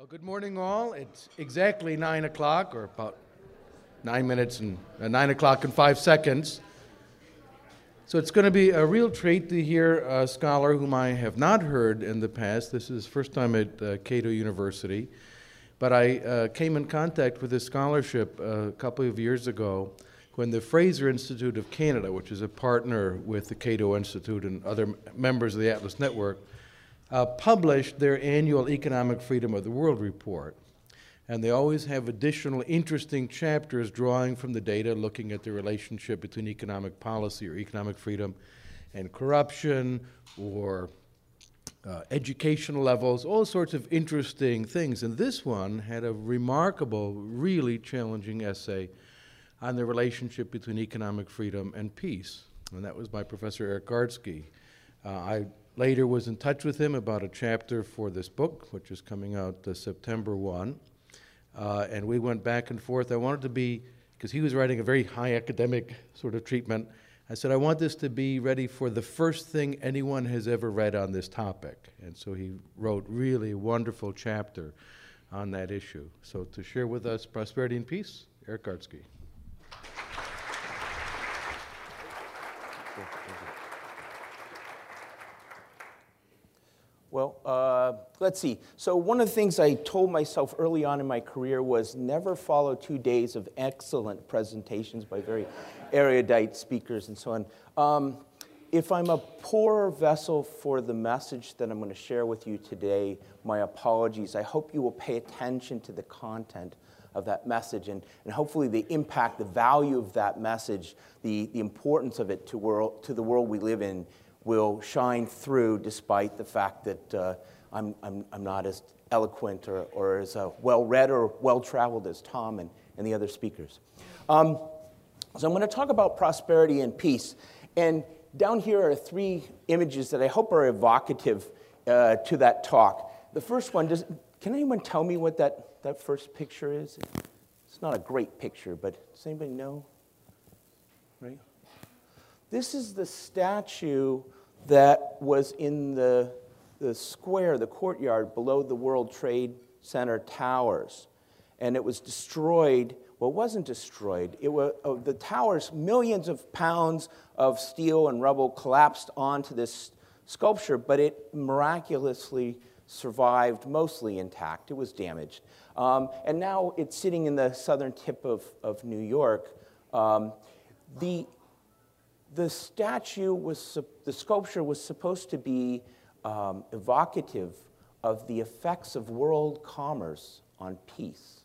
Well, good morning, all. It's exactly nine o'clock, or about nine minutes and uh, nine o'clock and five seconds. So it's going to be a real treat to hear a scholar whom I have not heard in the past. This is first time at uh, Cato University, but I uh, came in contact with this scholarship a couple of years ago when the Fraser Institute of Canada, which is a partner with the Cato Institute and other members of the Atlas Network, uh, published their annual Economic Freedom of the World report. And they always have additional interesting chapters drawing from the data, looking at the relationship between economic policy or economic freedom and corruption or uh, educational levels, all sorts of interesting things. And this one had a remarkable, really challenging essay on the relationship between economic freedom and peace. And that was by Professor Erik Gartzke. Uh, I later was in touch with him about a chapter for this book, which is coming out uh, September 1. Uh, and we went back and forth. I wanted to be, because he was writing a very high academic sort of treatment. I said, I want this to be ready for the first thing anyone has ever read on this topic. And so he wrote really wonderful chapter on that issue. So to share with us Prosperity and Peace, Erik Gartzke. Well, uh, let's see. So, one of the things I told myself early on in my career was never follow two days of excellent presentations by very erudite speakers and so on. Um, if I'm a poor vessel for the message that I'm going to share with you today, my apologies. I hope you will pay attention to the content of that message and, and hopefully the impact, the value of that message, the, the importance of it to, world, to the world we live in will shine through despite the fact that uh, I'm, I'm, I'm not as eloquent or, or as uh, well read or well traveled as Tom and, and the other speakers. Um, so I'm going to talk about prosperity and peace. And down here are three images that I hope are evocative uh, to that talk. The first one, does, can anyone tell me what that, that first picture is? It's not a great picture, but does anybody know? Right? This is the statue that was in the, the square, the courtyard below the World Trade Center towers. And it was destroyed. Well, it wasn't destroyed. It was, uh, the towers, millions of pounds of steel and rubble collapsed onto this sculpture, but it miraculously survived mostly intact. It was damaged. Um, and now it's sitting in the southern tip of, of New York. Um, the the statue was, the sculpture was supposed to be um, evocative of the effects of world commerce on peace.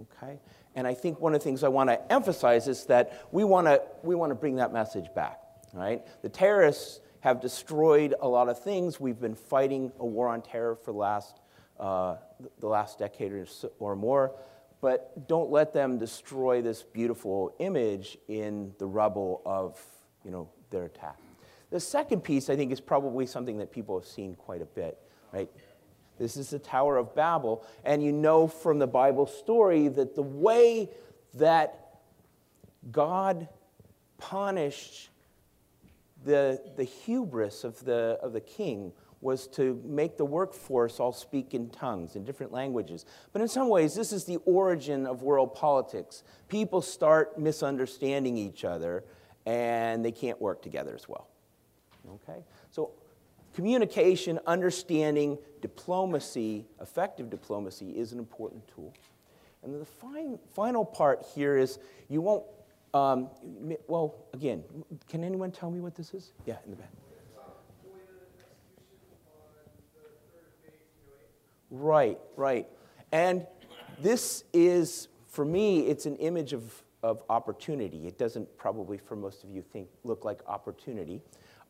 Okay? And I think one of the things I want to emphasize is that we want to we want to bring that message back. Right? The terrorists have destroyed a lot of things. We've been fighting a war on terror for the last, uh, the last decade or, so, or more but don't let them destroy this beautiful image in the rubble of you know, their attack. The second piece, I think, is probably something that people have seen quite a bit, right? This is the Tower of Babel, and you know from the Bible story that the way that God punished the, the hubris of the, of the king was to make the workforce all speak in tongues, in different languages. But in some ways, this is the origin of world politics. People start misunderstanding each other, and they can't work together as well. Okay? So, communication, understanding, diplomacy, effective diplomacy is an important tool. And the fine, final part here is you won't, um, well, again, can anyone tell me what this is? Yeah, in the back. Right, right. And this is, for me, it's an image of, of opportunity. It doesn't probably, for most of you, think look like opportunity.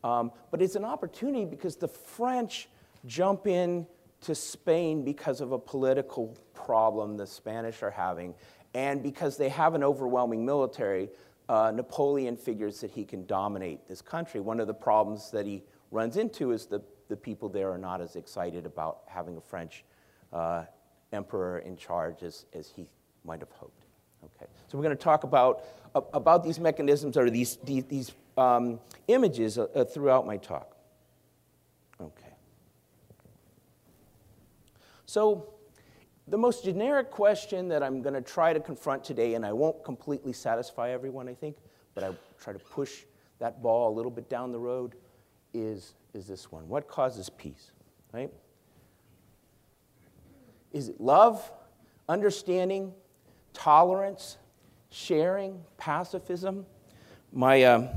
Um, but it's an opportunity because the French jump in to Spain because of a political problem the Spanish are having, and because they have an overwhelming military, uh, Napoleon figures that he can dominate this country. One of the problems that he runs into is the the people there are not as excited about having a French uh, emperor in charge as, as he might have hoped. Okay, so we're going to talk about, about these mechanisms or these, these, these um, images uh, uh, throughout my talk. Okay. So, The most generic question that I'm going to try to confront today, and I won't completely satisfy everyone, I think, but I try to push that ball a little bit down the road, is, is this one What causes peace? Right? Is it love, understanding, tolerance, sharing, pacifism? My, uh,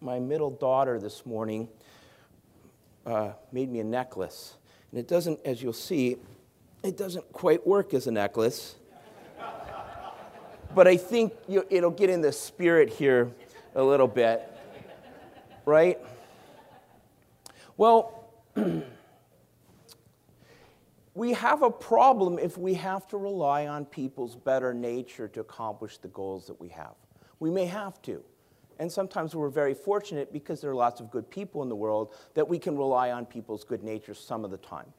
my middle daughter this morning uh, made me a necklace. And it doesn't, as you'll see, it doesn't quite work as a necklace. but I think you, it'll get in the spirit here a little bit, right? Well, we have a problem if we have to rely on people's better nature to accomplish the goals that we have. We may have to. And sometimes we're very fortunate because there are lots of good people in the world that we can rely on people's good nature some of the time.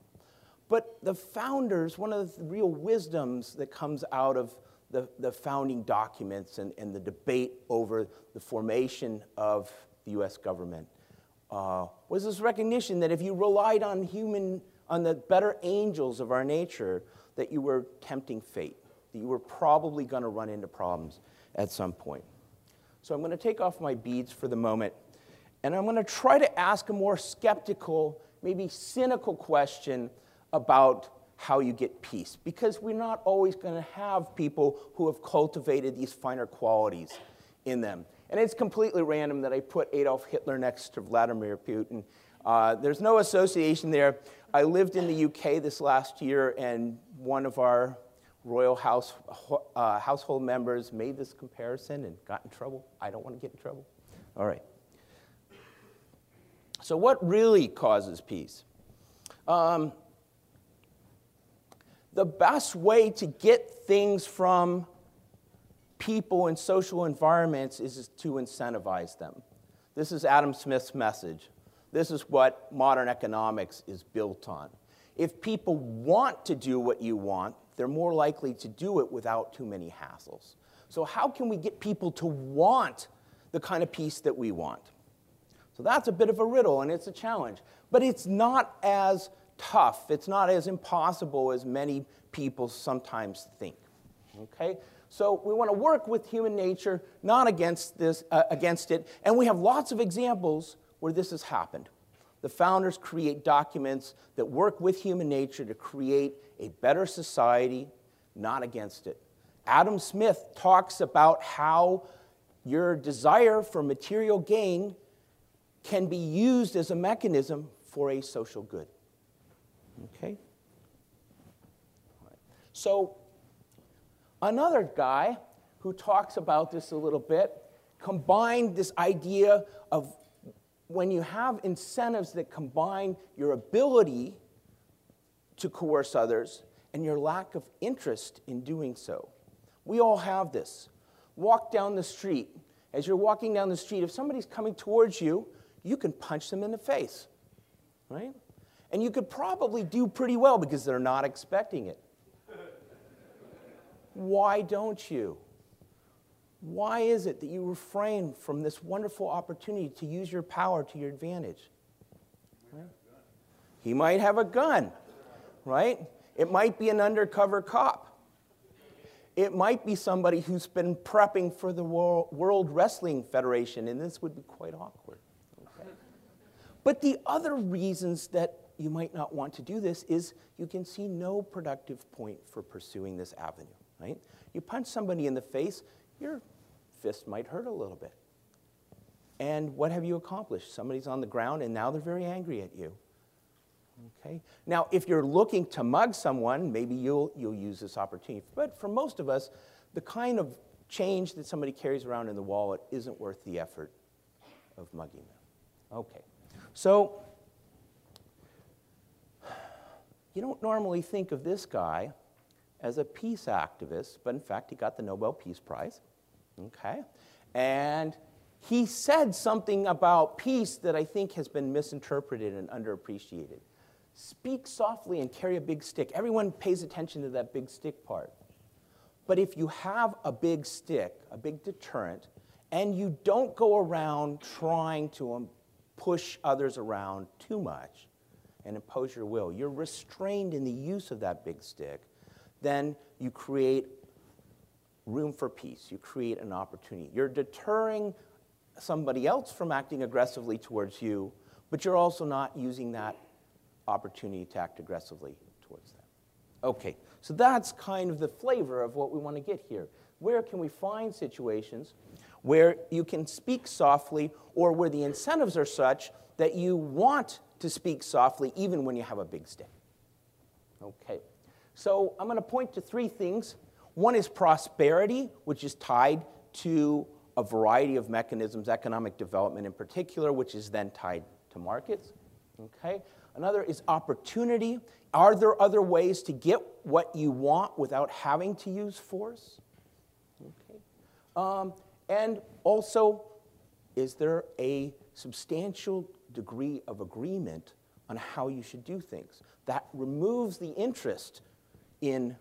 But the founders, one of the real wisdoms that comes out of the, the founding documents and, and the debate over the formation of the US government uh, was this recognition that if you relied on human, on the better angels of our nature, that you were tempting fate, that you were probably going to run into problems at some point. So I'm going to take off my beads for the moment, and I'm going to try to ask a more skeptical, maybe cynical question about how you get peace, because we're not always going to have people who have cultivated these finer qualities in them. And it's completely random that I put Adolf Hitler next to Vladimir Putin. Uh, there's no association there. I lived in the UK this last year, and one of our royal house, uh, household members made this comparison and got in trouble. I don't want to get in trouble. All right. So, what really causes peace? Um, the best way to get things from people in social environments is to incentivize them. This is Adam Smith's message. This is what modern economics is built on. If people want to do what you want, they're more likely to do it without too many hassles. So, how can we get people to want the kind of peace that we want? So, that's a bit of a riddle and it's a challenge. But it's not as tough, it's not as impossible as many people sometimes think. Okay? So, we want to work with human nature, not against, this, uh, against it. And we have lots of examples where this has happened. The founders create documents that work with human nature to create a better society, not against it. Adam Smith talks about how your desire for material gain can be used as a mechanism for a social good. Okay? So, another guy who talks about this a little bit combined this idea of when you have incentives that combine your ability to coerce others and your lack of interest in doing so. We all have this. Walk down the street. As you're walking down the street, if somebody's coming towards you, you can punch them in the face, right? And you could probably do pretty well because they're not expecting it. Why don't you? Why is it that you refrain from this wonderful opportunity to use your power to your advantage? He might have a gun, right? It might be an undercover cop. It might be somebody who's been prepping for the World Wrestling Federation, and this would be quite awkward. Okay? But the other reasons that you might not want to do this is you can see no productive point for pursuing this avenue, right? You punch somebody in the face, your fist might hurt a little bit. And what have you accomplished? Somebody's on the ground and now they're very angry at you. Okay? Now, if you're looking to mug someone, maybe you'll, you'll use this opportunity. But for most of us, the kind of change that somebody carries around in the wallet isn't worth the effort of mugging them. Okay. So, you don't normally think of this guy as a peace activist, but in fact, he got the Nobel Peace Prize. Okay? And he said something about peace that I think has been misinterpreted and underappreciated. Speak softly and carry a big stick. Everyone pays attention to that big stick part. But if you have a big stick, a big deterrent, and you don't go around trying to um, push others around too much and impose your will, you're restrained in the use of that big stick, then you create room for peace. You create an opportunity. You're deterring somebody else from acting aggressively towards you, but you're also not using that opportunity to act aggressively towards them. Okay, so that's kind of the flavor of what we want to get here. Where can we find situations where you can speak softly or where the incentives are such that you want to speak softly even when you have a big stick? Okay, so I'm going to point to three things. One is prosperity, which is tied to a variety of mechanisms, economic development in particular, which is then tied to markets. Okay? Another is opportunity. Are there other ways to get what you want without having to use force? Okay. Um, and also, is there a substantial degree of agreement on how you should do things? That removes the interest in,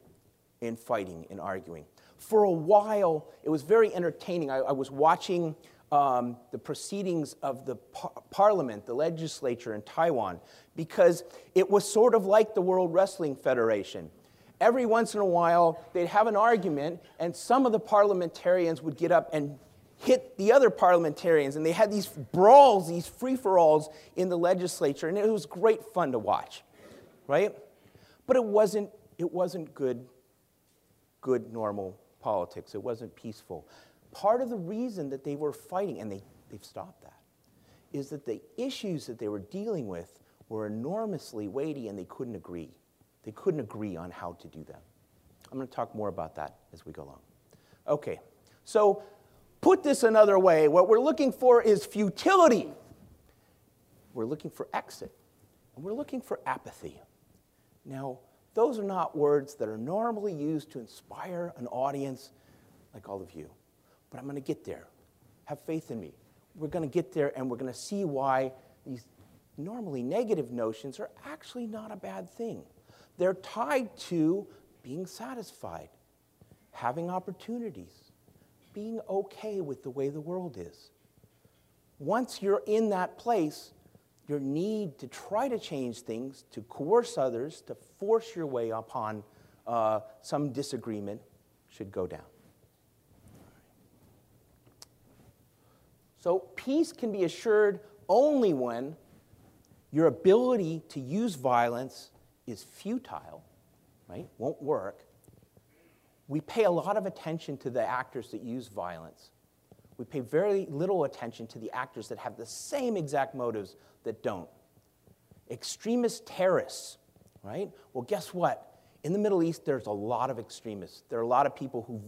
in fighting, in arguing. For a while, it was very entertaining. I, I was watching um, the proceedings of the par- parliament, the legislature in Taiwan, because it was sort of like the World Wrestling Federation. Every once in a while, they'd have an argument, and some of the parliamentarians would get up and hit the other parliamentarians, and they had these brawls, these free for alls in the legislature, and it was great fun to watch, right? But it wasn't, it wasn't good, good, normal politics. It wasn't peaceful. Part of the reason that they were fighting, and they, they've stopped that, is that the issues that they were dealing with were enormously weighty and they couldn't agree. They couldn't agree on how to do them. I'm going to talk more about that as we go along. Okay, so put this another way what we're looking for is futility. We're looking for exit, and we're looking for apathy. Now, those are not words that are normally used to inspire an audience like all of you. But I'm going to get there. Have faith in me. We're going to get there and we're going to see why these normally negative notions are actually not a bad thing. They're tied to being satisfied, having opportunities, being okay with the way the world is. Once you're in that place, your need to try to change things, to coerce others, to force your way upon uh, some disagreement should go down. So, peace can be assured only when your ability to use violence is futile, right? Won't work. We pay a lot of attention to the actors that use violence. We pay very little attention to the actors that have the same exact motives that don't. Extremist terrorists, right? Well, guess what? In the Middle East, there's a lot of extremists. There are a lot of people who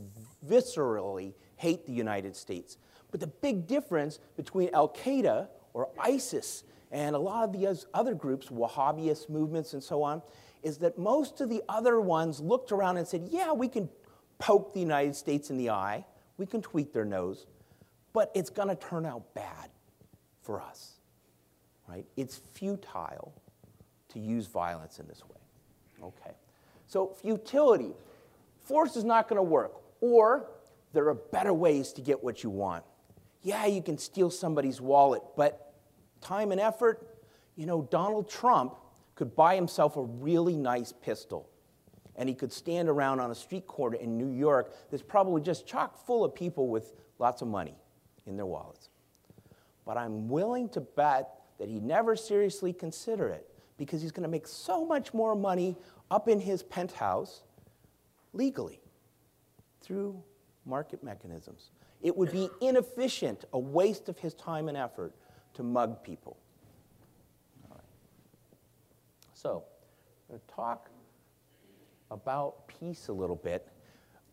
viscerally hate the United States. But the big difference between Al Qaeda or ISIS and a lot of the other groups, Wahhabist movements and so on, is that most of the other ones looked around and said, yeah, we can poke the United States in the eye, we can tweak their nose, but it's going to turn out bad for us. Right? It's futile to use violence in this way. Okay. So, futility. Force is not going to work. Or there are better ways to get what you want. Yeah, you can steal somebody's wallet, but time and effort, you know, Donald Trump could buy himself a really nice pistol and he could stand around on a street corner in New York that's probably just chock full of people with lots of money in their wallets. But I'm willing to bet that he never seriously consider it because he's going to make so much more money up in his penthouse legally through market mechanisms. It would be inefficient, a waste of his time and effort to mug people. So, I'm going to talk about peace a little bit.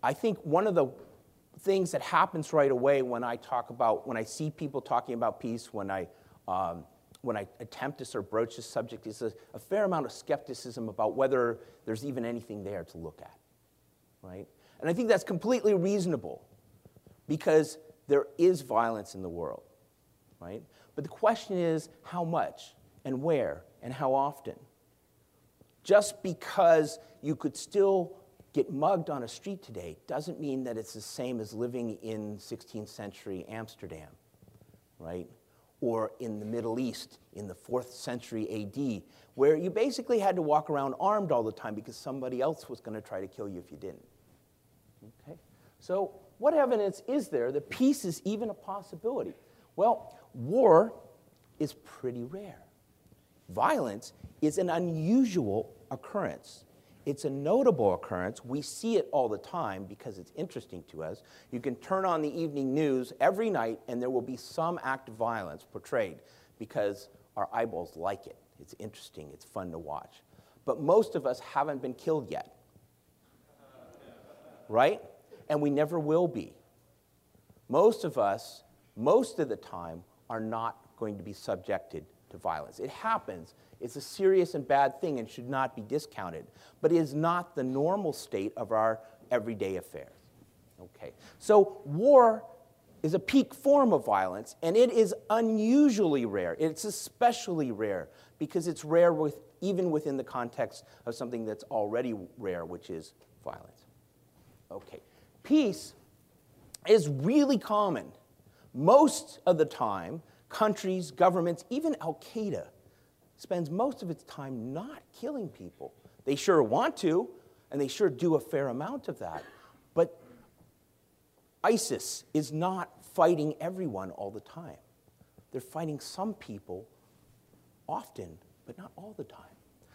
I think one of the things that happens right away when I talk about, when I see people talking about peace, when I, um, when I attempt to sort of broach this subject, is a, a fair amount of skepticism about whether there's even anything there to look at, right? And I think that's completely reasonable because there is violence in the world, right? But the question is how much and where and how often. Just because you could still get mugged on a street today doesn't mean that it's the same as living in 16th century Amsterdam, right? or in the Middle East in the fourth century AD, where you basically had to walk around armed all the time because somebody else was going to try to kill you if you didn't. Okay? So, what evidence is there that peace is even a possibility? Well, war is pretty rare. Violence is an unusual occurrence. It's a notable occurrence. We see it all the time because it's interesting to us. You can turn on the evening news every night and there will be some act of violence portrayed because our eyeballs like it. It's interesting, it's fun to watch. But most of us haven't been killed yet. Right? And we never will be. Most of us, most of the time, are not going to be subjected to violence. It happens. It's a serious and bad thing and should not be discounted, but it is not the normal state of our everyday affairs. Okay. So war is a peak form of violence and it is unusually rare. It's especially rare because it's rare with, even within the context of something that's already rare, which is violence. Okay. Peace is really common. Most of the time, countries, governments, even Al Qaeda spends most of its time not killing people. They sure want to, and they sure do a fair amount of that. But ISIS is not fighting everyone all the time. They're fighting some people often, but not all the time.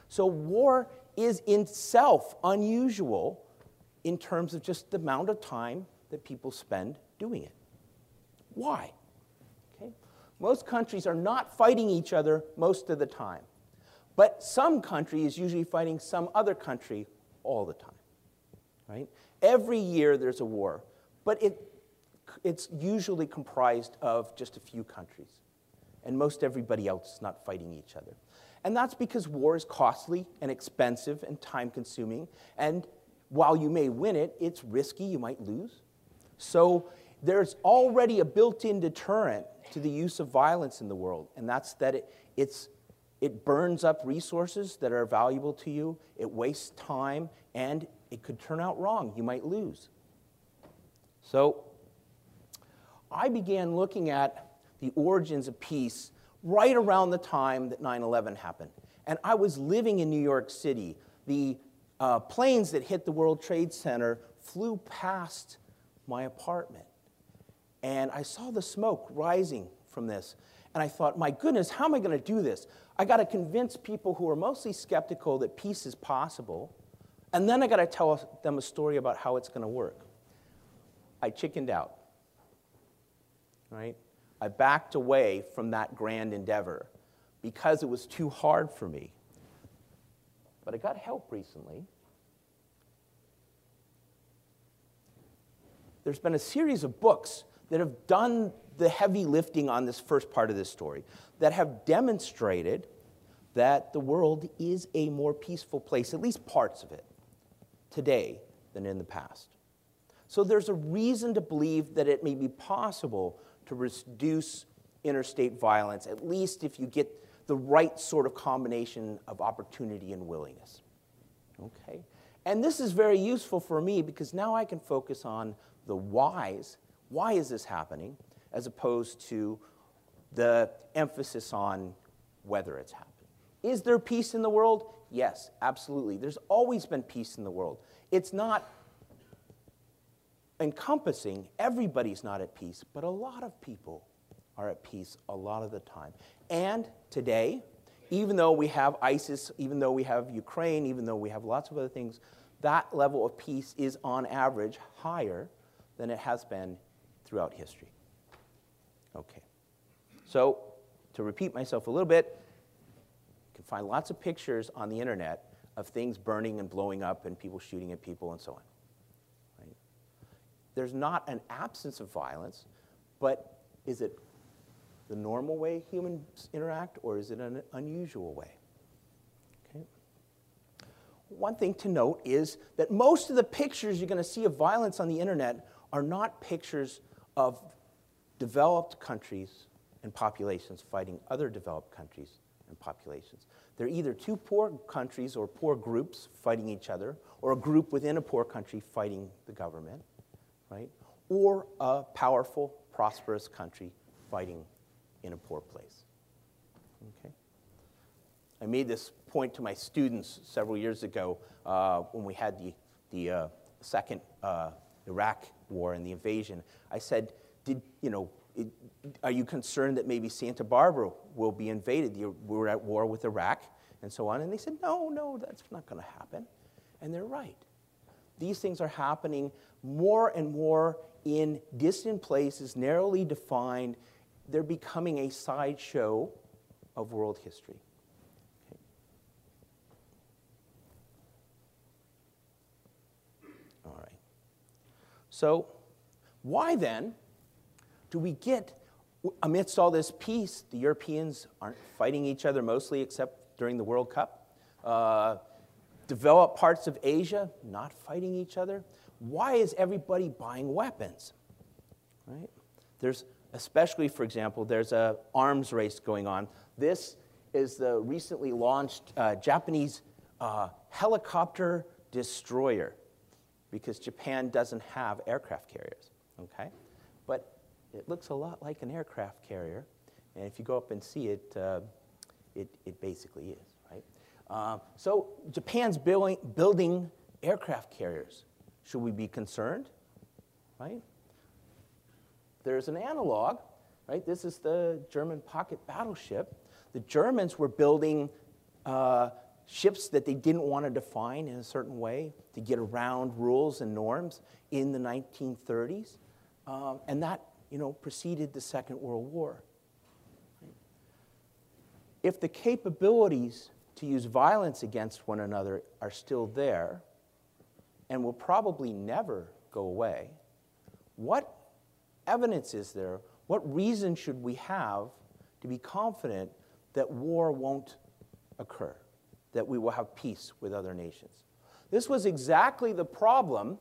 So war is in itself unusual in terms of just the amount of time that people spend doing it. Why? Most countries are not fighting each other most of the time. But some country is usually fighting some other country all the time. Right? Every year there's a war, but it, it's usually comprised of just a few countries. And most everybody else is not fighting each other. And that's because war is costly and expensive and time consuming. And while you may win it, it's risky, you might lose. So there's already a built in deterrent to the use of violence in the world, and that's that it, it's, it burns up resources that are valuable to you, it wastes time, and it could turn out wrong. You might lose. So I began looking at the origins of peace right around the time that 9 11 happened. And I was living in New York City. The uh, planes that hit the World Trade Center flew past my apartment. And I saw the smoke rising from this. And I thought, my goodness, how am I going to do this? I got to convince people who are mostly skeptical that peace is possible. And then I got to tell them a story about how it's going to work. I chickened out. Right? I backed away from that grand endeavor because it was too hard for me. But I got help recently. There's been a series of books that have done the heavy lifting on this first part of this story, that have demonstrated that the world is a more peaceful place, at least parts of it, today than in the past. So there's a reason to believe that it may be possible to reduce interstate violence, at least if you get the right sort of combination of opportunity and willingness. Okay? And this is very useful for me because now I can focus on the whys why is this happening? As opposed to the emphasis on whether it's happening. Is there peace in the world? Yes, absolutely. There's always been peace in the world. It's not encompassing, everybody's not at peace, but a lot of people are at peace a lot of the time. And today, even though we have ISIS, even though we have Ukraine, even though we have lots of other things, that level of peace is on average higher than it has been throughout history. Okay. So, to repeat myself a little bit, you can find lots of pictures on the internet of things burning and blowing up and people shooting at people and so on. Right? There's not an absence of violence, but is it the normal way humans interact or is it an unusual way? Okay. One thing to note is that most of the pictures you're going to see of violence on the internet are not pictures of developed countries and populations fighting other developed countries and populations. They're either two poor countries or poor groups fighting each other, or a group within a poor country fighting the government, right? Or a powerful, prosperous country fighting in a poor place. Okay? I made this point to my students several years ago uh, when we had the, the uh, second uh, Iraq war and the invasion. I said, did, you know, it, are you concerned that maybe Santa Barbara will be invaded? We're at war with Iraq and so on. And they said, no, no, that's not going to happen. And they're right. These things are happening more and more in distant places, narrowly defined. They're becoming a sideshow of world history. Okay. All right. So, why then do we get, amidst all this peace, the Europeans aren't fighting each other mostly except during the World Cup? Uh, developed parts of Asia not fighting each other? Why is everybody buying weapons? Right? There's especially, for example, there's a arms race going on. This is the recently launched uh, Japanese uh, helicopter destroyer because Japan doesn't have aircraft carriers. Okay, but it looks a lot like an aircraft carrier, and if you go up and see it, uh, it, it basically is. Right. Uh, so Japan's building, building aircraft carriers. Should we be concerned? Right? There's an analog, right? This is the German pocket battleship. The Germans were building uh, ships that they didn't want to define in a certain way to get around rules and norms in the 1930s. Um, and that, you know, preceded the Second World War. If the capabilities to use violence against one another are still there and will probably never go away, what evidence is there? What reason should we have to be confident that war won't occur, that we will have peace with other nations? This was exactly the problem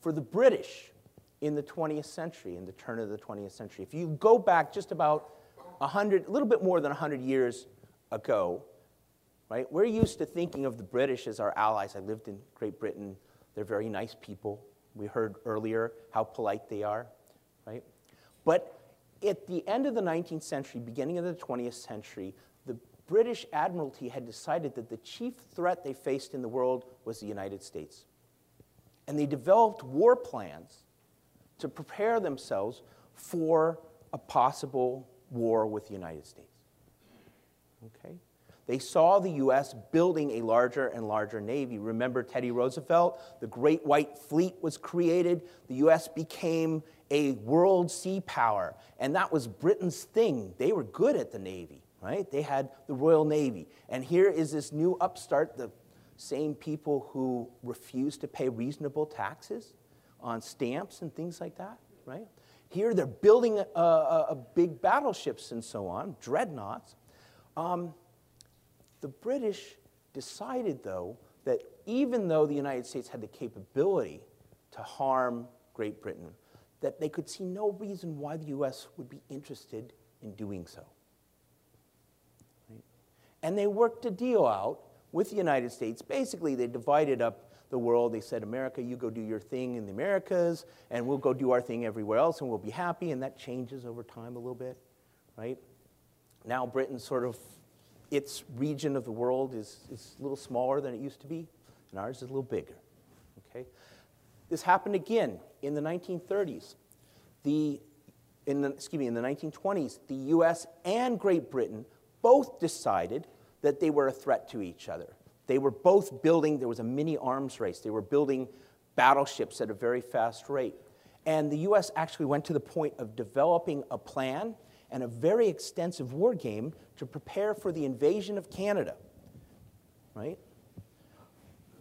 for the British in the 20th century, in the turn of the 20th century. If you go back just about 100, a little bit more than 100 years ago, right, we're used to thinking of the British as our allies. I lived in Great Britain. They're very nice people. We heard earlier how polite they are, right? But at the end of the 19th century, beginning of the 20th century, British Admiralty had decided that the chief threat they faced in the world was the United States. And they developed war plans to prepare themselves for a possible war with the United States. Okay? They saw the U.S. building a larger and larger Navy. Remember Teddy Roosevelt? The Great White Fleet was created. The U.S. became a world sea power. And that was Britain's thing. They were good at the Navy, right? They had the Royal Navy. And here is this new upstart, the same people who refuse to pay reasonable taxes on stamps and things like that, right? Here they're building a, a, a big battleships and so on, dreadnoughts. Um, the British decided, though, that even though the United States had the capability to harm Great Britain, that they could see no reason why the US would be interested in doing so. And they worked a deal out with the United States. Basically, they divided up the world. They said, America, you go do your thing in the Americas, and we'll go do our thing everywhere else, and we'll be happy. And that changes over time a little bit, right? Now, Britain sort of, its region of the world is, is a little smaller than it used to be, and ours is a little bigger, okay? This happened again in the 1930s. The, in the, excuse me, in the 1920s, the US and Great Britain both decided that they were a threat to each other. They were both building, there was a mini arms race. They were building battleships at a very fast rate. And the US actually went to the point of developing a plan and a very extensive war game to prepare for the invasion of Canada. Right?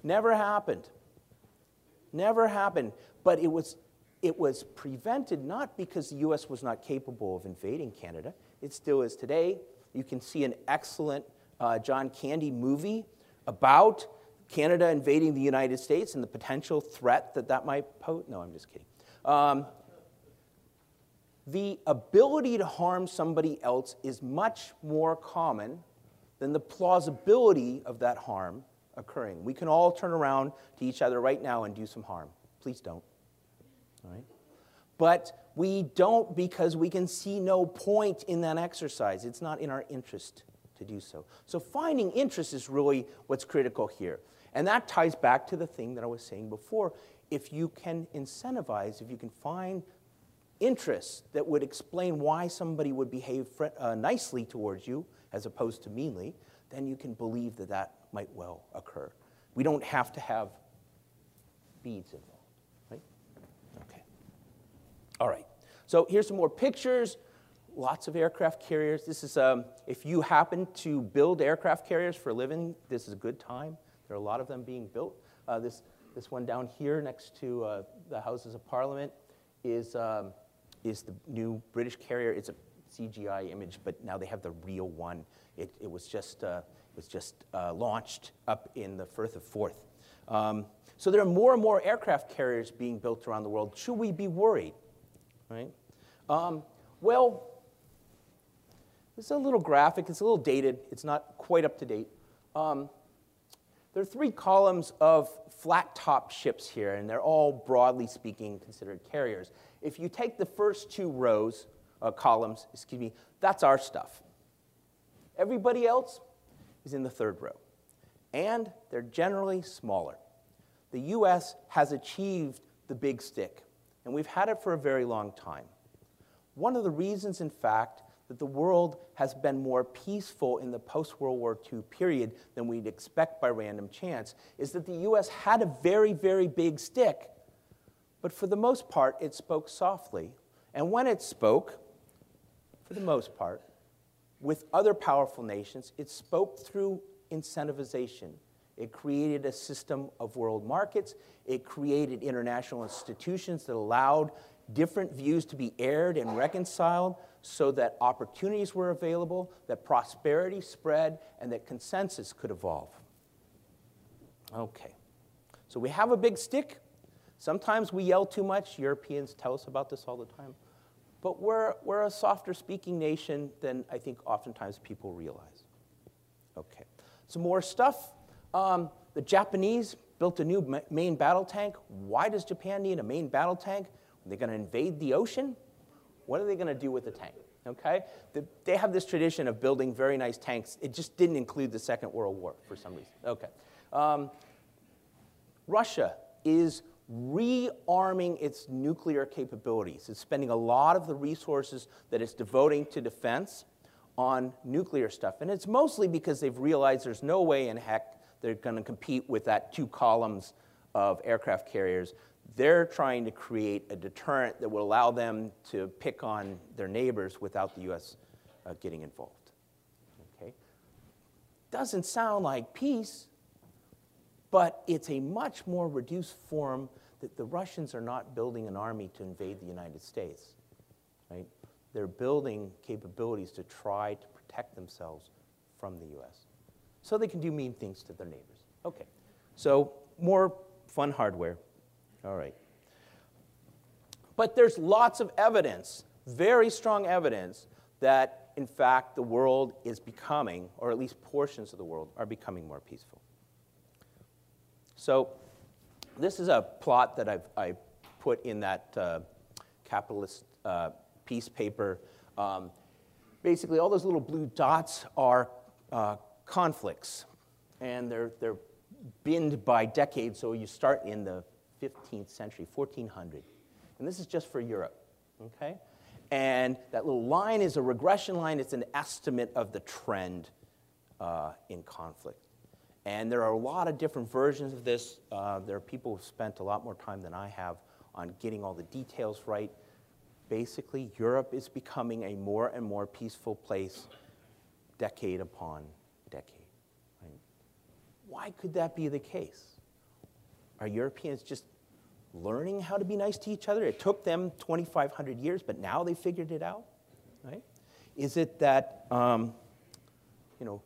Never happened. Never happened. But it was, it was prevented not because the US was not capable of invading Canada, it still is today. You can see an excellent uh, John Candy movie about Canada invading the United States and the potential threat that that might pose. No, I'm just kidding. Um, the ability to harm somebody else is much more common than the plausibility of that harm occurring. We can all turn around to each other right now and do some harm. Please don't. All right? But we don't because we can see no point in that exercise. It's not in our interest to do so. So finding interest is really what's critical here. And that ties back to the thing that I was saying before. If you can incentivize, if you can find interests that would explain why somebody would behave uh, nicely towards you as opposed to meanly, then you can believe that that might well occur. We don't have to have beads involved. All right. So here's some more pictures. Lots of aircraft carriers. This is, um, if you happen to build aircraft carriers for a living, this is a good time. There are a lot of them being built. Uh, this, this one down here next to uh, the Houses of Parliament is, um, is the new British carrier. It's a CGI image, but now they have the real one. It, it was just, uh, was just uh, launched up in the Firth of Forth. Um, so there are more and more aircraft carriers being built around the world. Should we be worried? Right? Um, well, this is a little graphic. It's a little dated. It's not quite up to date. Um, there are three columns of flat top ships here, and they're all, broadly speaking, considered carriers. If you take the first two rows, uh, columns, excuse me, that's our stuff. Everybody else is in the third row, and they're generally smaller. The US has achieved the big stick, and we've had it for a very long time. One of the reasons, in fact, that the world has been more peaceful in the post World War II period than we'd expect by random chance is that the US had a very, very big stick, but for the most part, it spoke softly. And when it spoke, for the most part, with other powerful nations, it spoke through incentivization. It created a system of world markets. It created international institutions that allowed different views to be aired and reconciled so that opportunities were available, that prosperity spread, and that consensus could evolve. Okay, so we have a big stick. Sometimes we yell too much. Europeans tell us about this all the time. But we're, we're a softer speaking nation than I think oftentimes people realize. Okay, some more stuff. Um, the Japanese built a new main battle tank. Why does Japan need a main battle tank? Are they going to invade the ocean? What are they going to do with the tank? Okay? The, they have this tradition of building very nice tanks. It just didn't include the Second World War for some reason. Okay. Um, Russia is rearming its nuclear capabilities. It's spending a lot of the resources that it's devoting to defense on nuclear stuff. And it's mostly because they've realized there's no way in heck they're going to compete with that two columns of aircraft carriers they're trying to create a deterrent that will allow them to pick on their neighbors without the U.S. Uh, getting involved. Okay? Doesn't sound like peace, but it's a much more reduced form that the Russians are not building an army to invade the United States. Right? They're building capabilities to try to protect themselves from the U.S. so they can do mean things to their neighbors. Okay, so more fun hardware. All right. But there's lots of evidence, very strong evidence, that in fact the world is becoming, or at least portions of the world are becoming more peaceful. So, this is a plot that I've I put in that uh, capitalist uh, peace paper. Um, basically, all those little blue dots are uh, conflicts, and they're, they're binned by decades. So, you start in the 15th century, 1400. And this is just for Europe, okay? And that little line is a regression line, it's an estimate of the trend uh, in conflict. And there are a lot of different versions of this. Uh, there are people who've spent a lot more time than I have on getting all the details right. Basically, Europe is becoming a more and more peaceful place decade upon? Why could that be the case? Are Europeans just learning how to be nice to each other? It took them 2,500 years, but now they figured it out, right? Is it that, um, you know,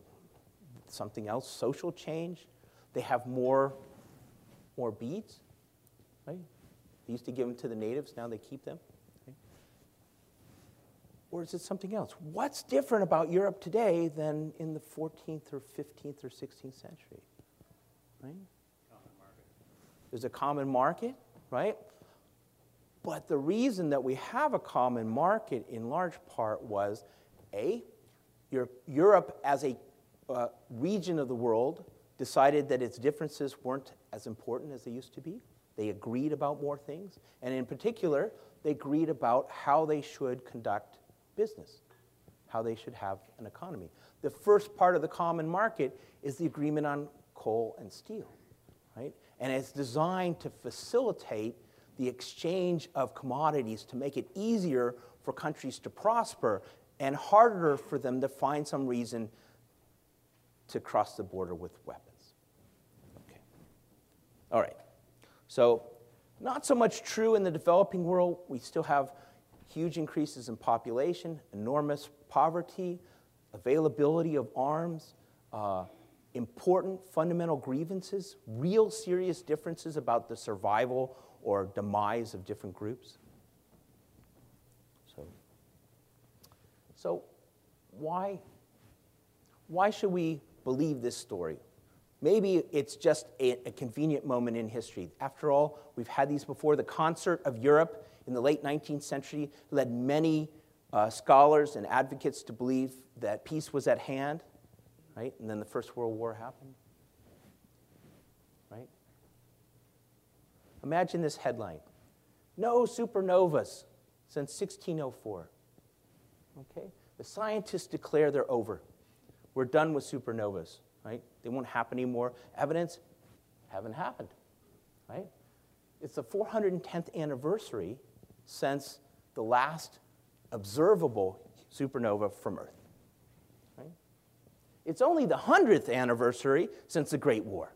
something else, social change? They have more, more beads, right? They used to give them to the natives, now they keep them. Right? Or is it something else? What's different about Europe today than in the 14th or 15th or 16th century? Right? There's a common market, right? But the reason that we have a common market in large part was A, Europe as a uh, region of the world decided that its differences weren't as important as they used to be. They agreed about more things. And in particular, they agreed about how they should conduct business, how they should have an economy. The first part of the common market is the agreement on coal and steel, right? And it's designed to facilitate the exchange of commodities to make it easier for countries to prosper and harder for them to find some reason to cross the border with weapons. Okay. All right. So, not so much true in the developing world. We still have huge increases in population, enormous poverty, availability of arms, uh, important fundamental grievances, real serious differences about the survival or demise of different groups. So, so why, why should we believe this story? Maybe it's just a, a, convenient moment in history. After all, we've had these before. The concert of Europe in the late 19th century led many uh, scholars and advocates to believe that peace was at hand, right? And then the First World War happened, right? Imagine this headline No supernovas since 1604. Okay? The scientists declare they're over. We're done with supernovas, right? They won't happen anymore. Evidence haven't happened, right? It's the 410th anniversary since the last observable supernova from Earth. It's only the 100th anniversary since the Great War.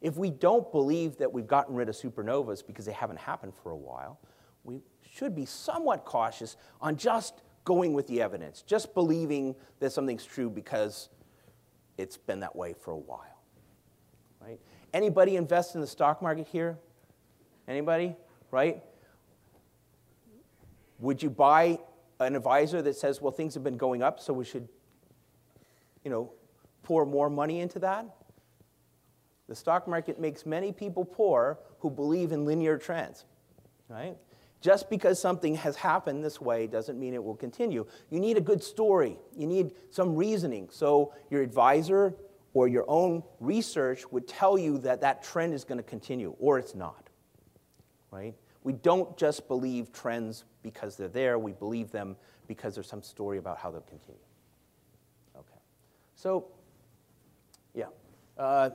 If we don't believe that we've gotten rid of supernovas because they haven't happened for a while, we should be somewhat cautious on just going with the evidence, just believing that something's true because it's been that way for a while. Right? Anybody invest in the stock market here? Anybody? Right? Would you buy an advisor that says, well, things have been going up, so we should, you know, pour more money into that? The stock market makes many people poor who believe in linear trends, right? Just because something has happened this way doesn't mean it will continue. You need a good story. You need some reasoning. So your advisor or your own research would tell you that that trend is going to continue or it's not. Right? We don't just believe trends because they're there. We believe them because there's some story about how they'll continue. So, yeah. Uh,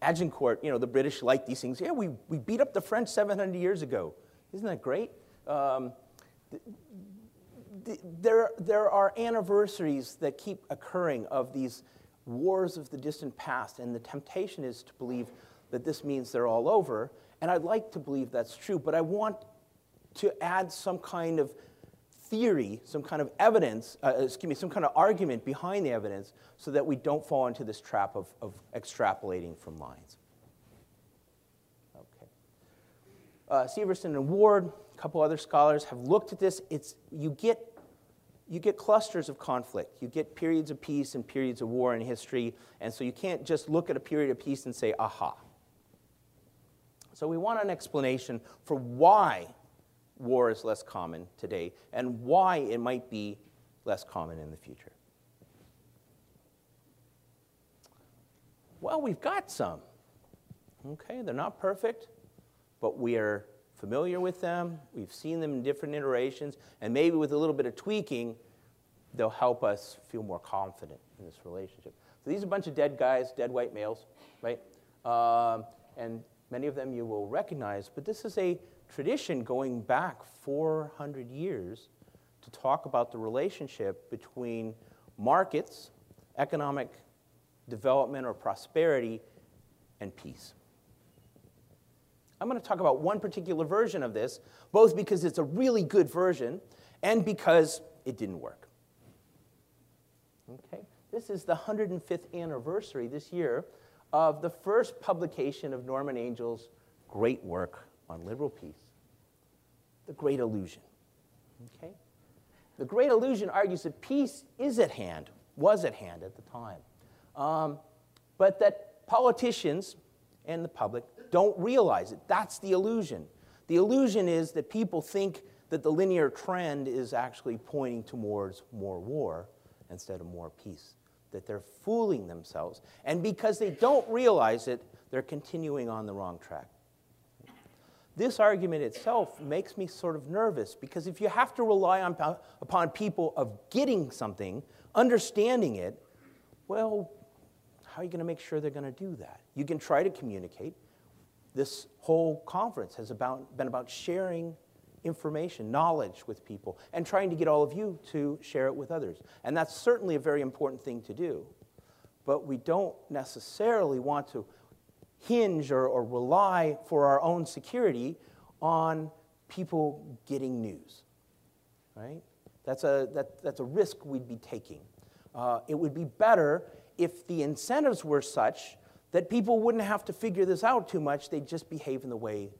Agincourt, you know, the British like these things. Yeah, we, we beat up the French 700 years ago. Isn't that great? Um, th- th- there, there are anniversaries that keep occurring of these wars of the distant past, and the temptation is to believe that this means they're all over. And I'd like to believe that's true, but I want to add some kind of theory, some kind of evidence, uh, excuse me, some kind of argument behind the evidence so that we don't fall into this trap of, of extrapolating from lines. Okay. Uh, Severson and Ward, a couple other scholars have looked at this. It's, you, get, you get clusters of conflict. You get periods of peace and periods of war in history, and so you can't just look at a period of peace and say, aha. So we want an explanation for why war is less common today and why it might be less common in the future. Well, we've got some. Okay, they're not perfect, but we are familiar with them. We've seen them in different iterations, and maybe with a little bit of tweaking, they'll help us feel more confident in this relationship. So these are a bunch of dead guys, dead white males, right? Um, and many of them you will recognize, but this is a tradition going back 400 years to talk about the relationship between markets, economic development or prosperity, and peace. I'm going to talk about one particular version of this, both because it's a really good version and because it didn't work. Okay? This is the 105th anniversary this year of the first publication of Norman Angell's great work on liberal peace, The Great Illusion. Okay? The Great Illusion argues that peace is at hand, was at hand at the time, um, but that politicians and the public don't realize it. That's the illusion. The illusion is that people think that the linear trend is actually pointing towards more war instead of more peace, that they're fooling themselves. And because they don't realize it, they're continuing on the wrong track. This argument itself makes me sort of nervous because if you have to rely on, upon people of getting something, understanding it, well, how are you going to make sure they're going to do that? You can try to communicate. This whole conference has about, been about sharing information, knowledge with people, and trying to get all of you to share it with others. And that's certainly a very important thing to do. But we don't necessarily want to hinge or, or rely for our own security on people getting news, right? That's a, that, that's a risk we'd be taking. Uh, it would be better if the incentives were such that people wouldn't have to figure this out too much, they'd just behave in the way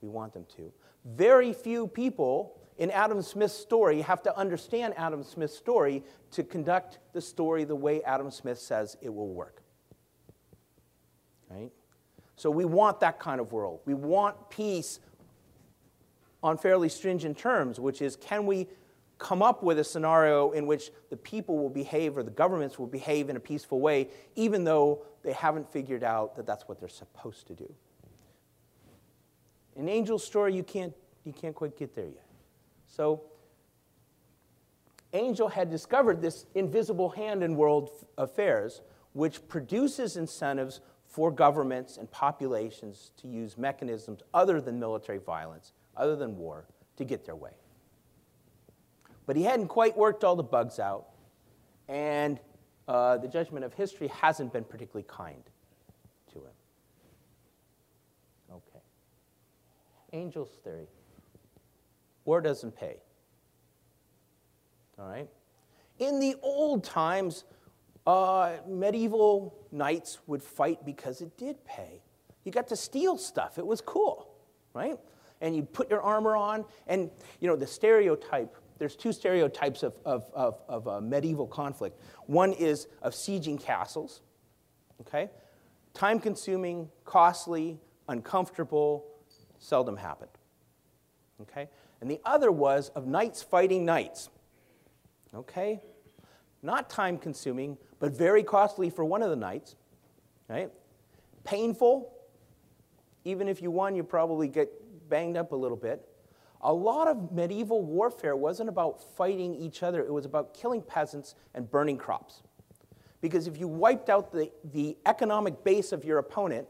we want them to. Very few people in Adam Smith's story have to understand Adam Smith's story to conduct the story the way Adam Smith says it will work. Right? So we want that kind of world. We want peace on fairly stringent terms, which is can we come up with a scenario in which the people will behave or the governments will behave in a peaceful way, even though they haven't figured out that that's what they're supposed to do. In Angell's story, you can't, you can't quite get there yet. So, Angell had discovered this invisible hand in world affairs, which produces incentives for governments and populations to use mechanisms other than military violence, other than war, to get their way. But he hadn't quite worked all the bugs out, and uh, the judgment of history hasn't been particularly kind to him. Okay. Angell's theory war doesn't pay. All right? In the old times, uh, medieval knights would fight because it did pay. You got to steal stuff, it was cool, right? And you put your armor on, and you know, the stereotype there's two stereotypes of, of, of, of medieval conflict. One is of sieging castles, okay? Time consuming, costly, uncomfortable, seldom happened, okay? And the other was of knights fighting knights, okay? Not time consuming, but very costly for one of the knights, right? Painful. Even if you won, you probably get banged up a little bit a lot of medieval warfare wasn't about fighting each other, it was about killing peasants and burning crops. Because if you wiped out the, the economic base of your opponent,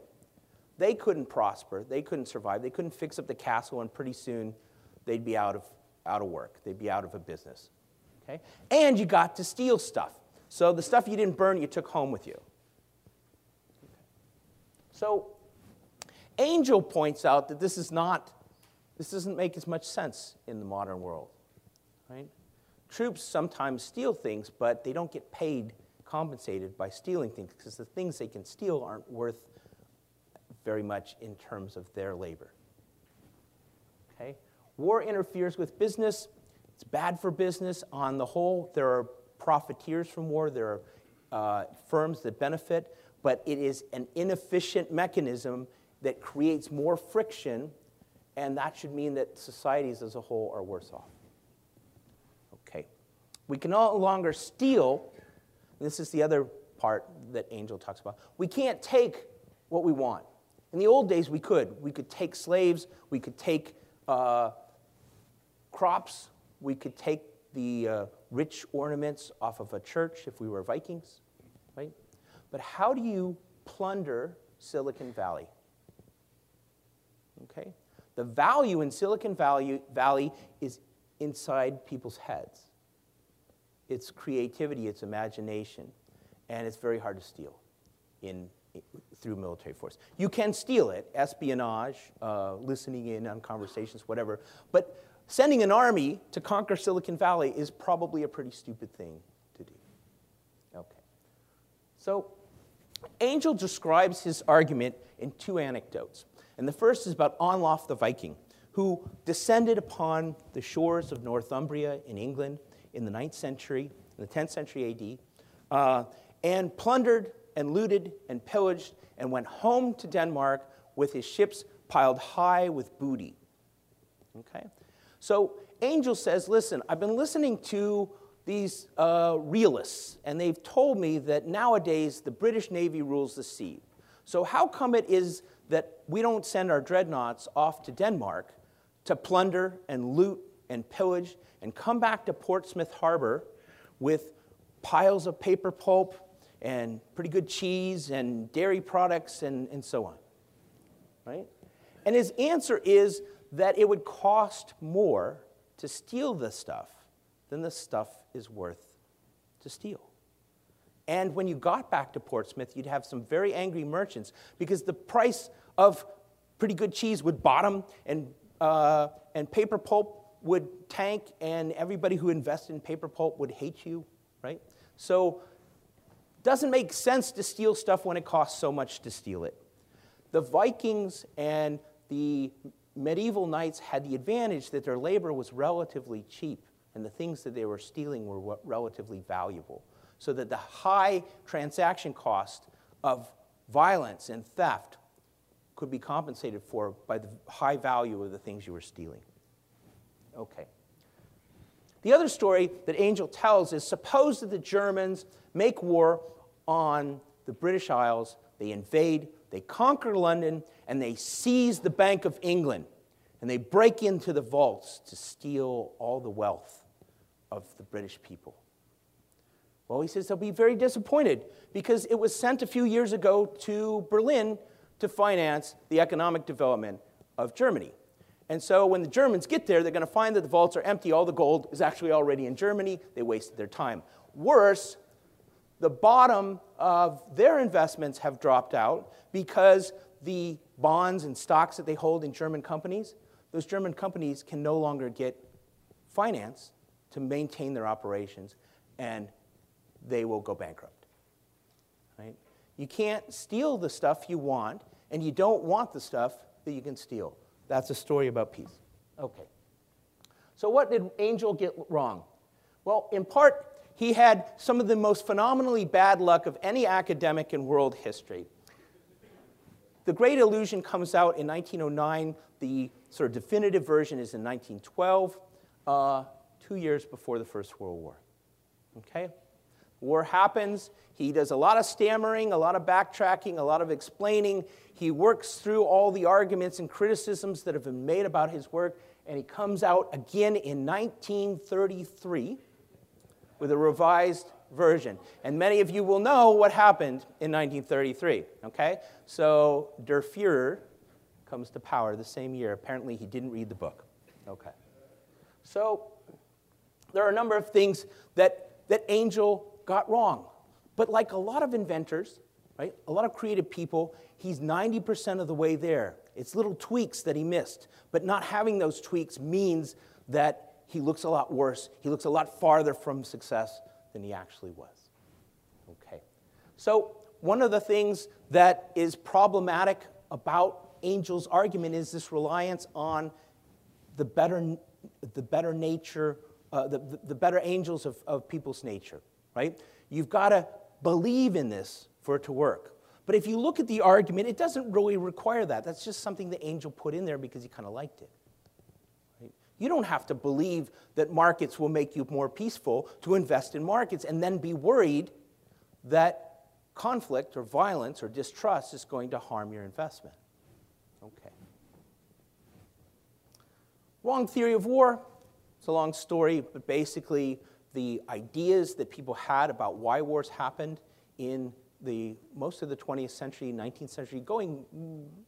they couldn't prosper, they couldn't survive, they couldn't fix up the castle, and pretty soon they'd be out of, out of work, they'd be out of a business. Okay? And you got to steal stuff. So the stuff you didn't burn, you took home with you. So Angell points out that this is not this doesn't make as much sense in the modern world, right? Troops sometimes steal things, but they don't get paid, compensated by stealing things because the things they can steal aren't worth very much in terms of their labor. Okay? War interferes with business. It's bad for business. On the whole, there are profiteers from war, there are uh, firms that benefit, but it is an inefficient mechanism that creates more friction and that should mean that societies as a whole are worse off. Okay. We can no longer steal. This is the other part that Angell talks about. We can't take what we want. In the old days, we could. We could take slaves, we could take uh, crops, we could take the uh, rich ornaments off of a church if we were Vikings, right? But how do you plunder Silicon Valley? Okay? The value in Silicon Valley, Valley is inside people's heads. It's creativity, it's imagination, and it's very hard to steal in, through military force. You can steal it, espionage, uh, listening in on conversations, whatever, but sending an army to conquer Silicon Valley is probably a pretty stupid thing to do. Okay. So, Angell describes his argument in two anecdotes. And the first is about Onlaf the Viking, who descended upon the shores of Northumbria in England in the 9th century, in the 10th century AD, uh, and plundered and looted and pillaged and went home to Denmark with his ships piled high with booty. Okay? So Angell says, Listen, I've been listening to these uh, realists, and they've told me that nowadays the British Navy rules the sea. So, how come it is that we don't send our dreadnoughts off to Denmark to plunder and loot and pillage and come back to Portsmouth Harbor with piles of paper pulp and pretty good cheese and dairy products and, and so on? Right? And his answer is that it would cost more to steal the stuff than the stuff is worth to steal. And when you got back to Portsmouth, you'd have some very angry merchants because the price of pretty good cheese would bottom and, uh, and paper pulp would tank, and everybody who invested in paper pulp would hate you, right? So, doesn't make sense to steal stuff when it costs so much to steal it. The Vikings and the medieval knights had the advantage that their labor was relatively cheap and the things that they were stealing were relatively valuable. So that the high transaction cost of violence and theft could be compensated for by the high value of the things you were stealing. Okay. The other story that Angell tells is suppose that the Germans make war on the British Isles, they invade, they conquer London, and they seize the Bank of England, and they break into the vaults to steal all the wealth of the British people. Well, he says they'll be very disappointed because it was sent a few years ago to Berlin to finance the economic development of Germany. And so when the Germans get there, they're going to find that the vaults are empty. All the gold is actually already in Germany. They wasted their time. Worse, the bottom of their investments have dropped out because the bonds and stocks that they hold in German companies, those German companies can no longer get finance to maintain their operations, and they will go bankrupt. Right? You can't steal the stuff you want, and you don't want the stuff that you can steal. That's a story about peace. Okay. So, what did Angell get wrong? Well, in part, he had some of the most phenomenally bad luck of any academic in world history. The Great Illusion comes out in 1909. The sort of definitive version is in 1912. Uh, two years before the First World War. Okay? War happens. He does a lot of stammering, a lot of backtracking, a lot of explaining. He works through all the arguments and criticisms that have been made about his work, and he comes out again in 1933 with a revised version. And many of you will know what happened in 1933. Okay? So Der Fuhrer comes to power the same year. Apparently, he didn't read the book. Okay. So there are a number of things that, that Angell got wrong. But like a lot of inventors, right, a lot of creative people, he's 90% of the way there. It's little tweaks that he missed. But not having those tweaks means that he looks a lot worse. He looks a lot farther from success than he actually was. Okay. So, one of the things that is problematic about Angell's argument is this reliance on the better, the better nature uh, the, the better angels of, of people's nature, right? You've got to believe in this for it to work. But if you look at the argument, it doesn't really require that. That's just something the Angell put in there because he kind of liked it. You don't have to believe that markets will make you more peaceful to invest in markets and then be worried that conflict or violence or distrust is going to harm your investment. Okay. Wrong theory of war it's a long story, but basically, the ideas that people had about why wars happened in the most of the 20th century, 19th century, going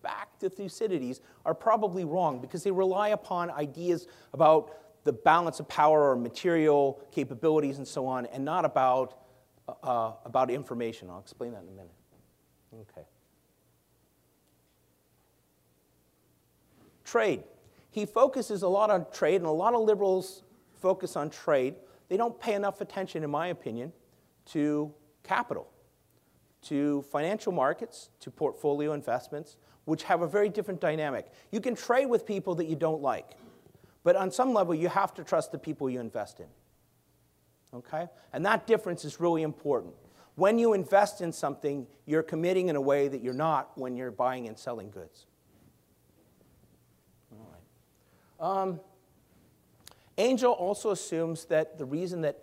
back to Thucydides, are probably wrong because they rely upon ideas about the balance of power or material capabilities and so on, and not about, uh, uh about information. I'll explain that in a minute. Okay. Trade. He focuses a lot on trade, and a lot of liberals focus on trade. They don't pay enough attention, in my opinion, to capital, to financial markets, to portfolio investments, which have a very different dynamic. You can trade with people that you don't like, but on some level, you have to trust the people you invest in. Okay? And that difference is really important. When you invest in something, you're committing in a way that you're not when you're buying and selling goods. Um, Angel also assumes that the reason that,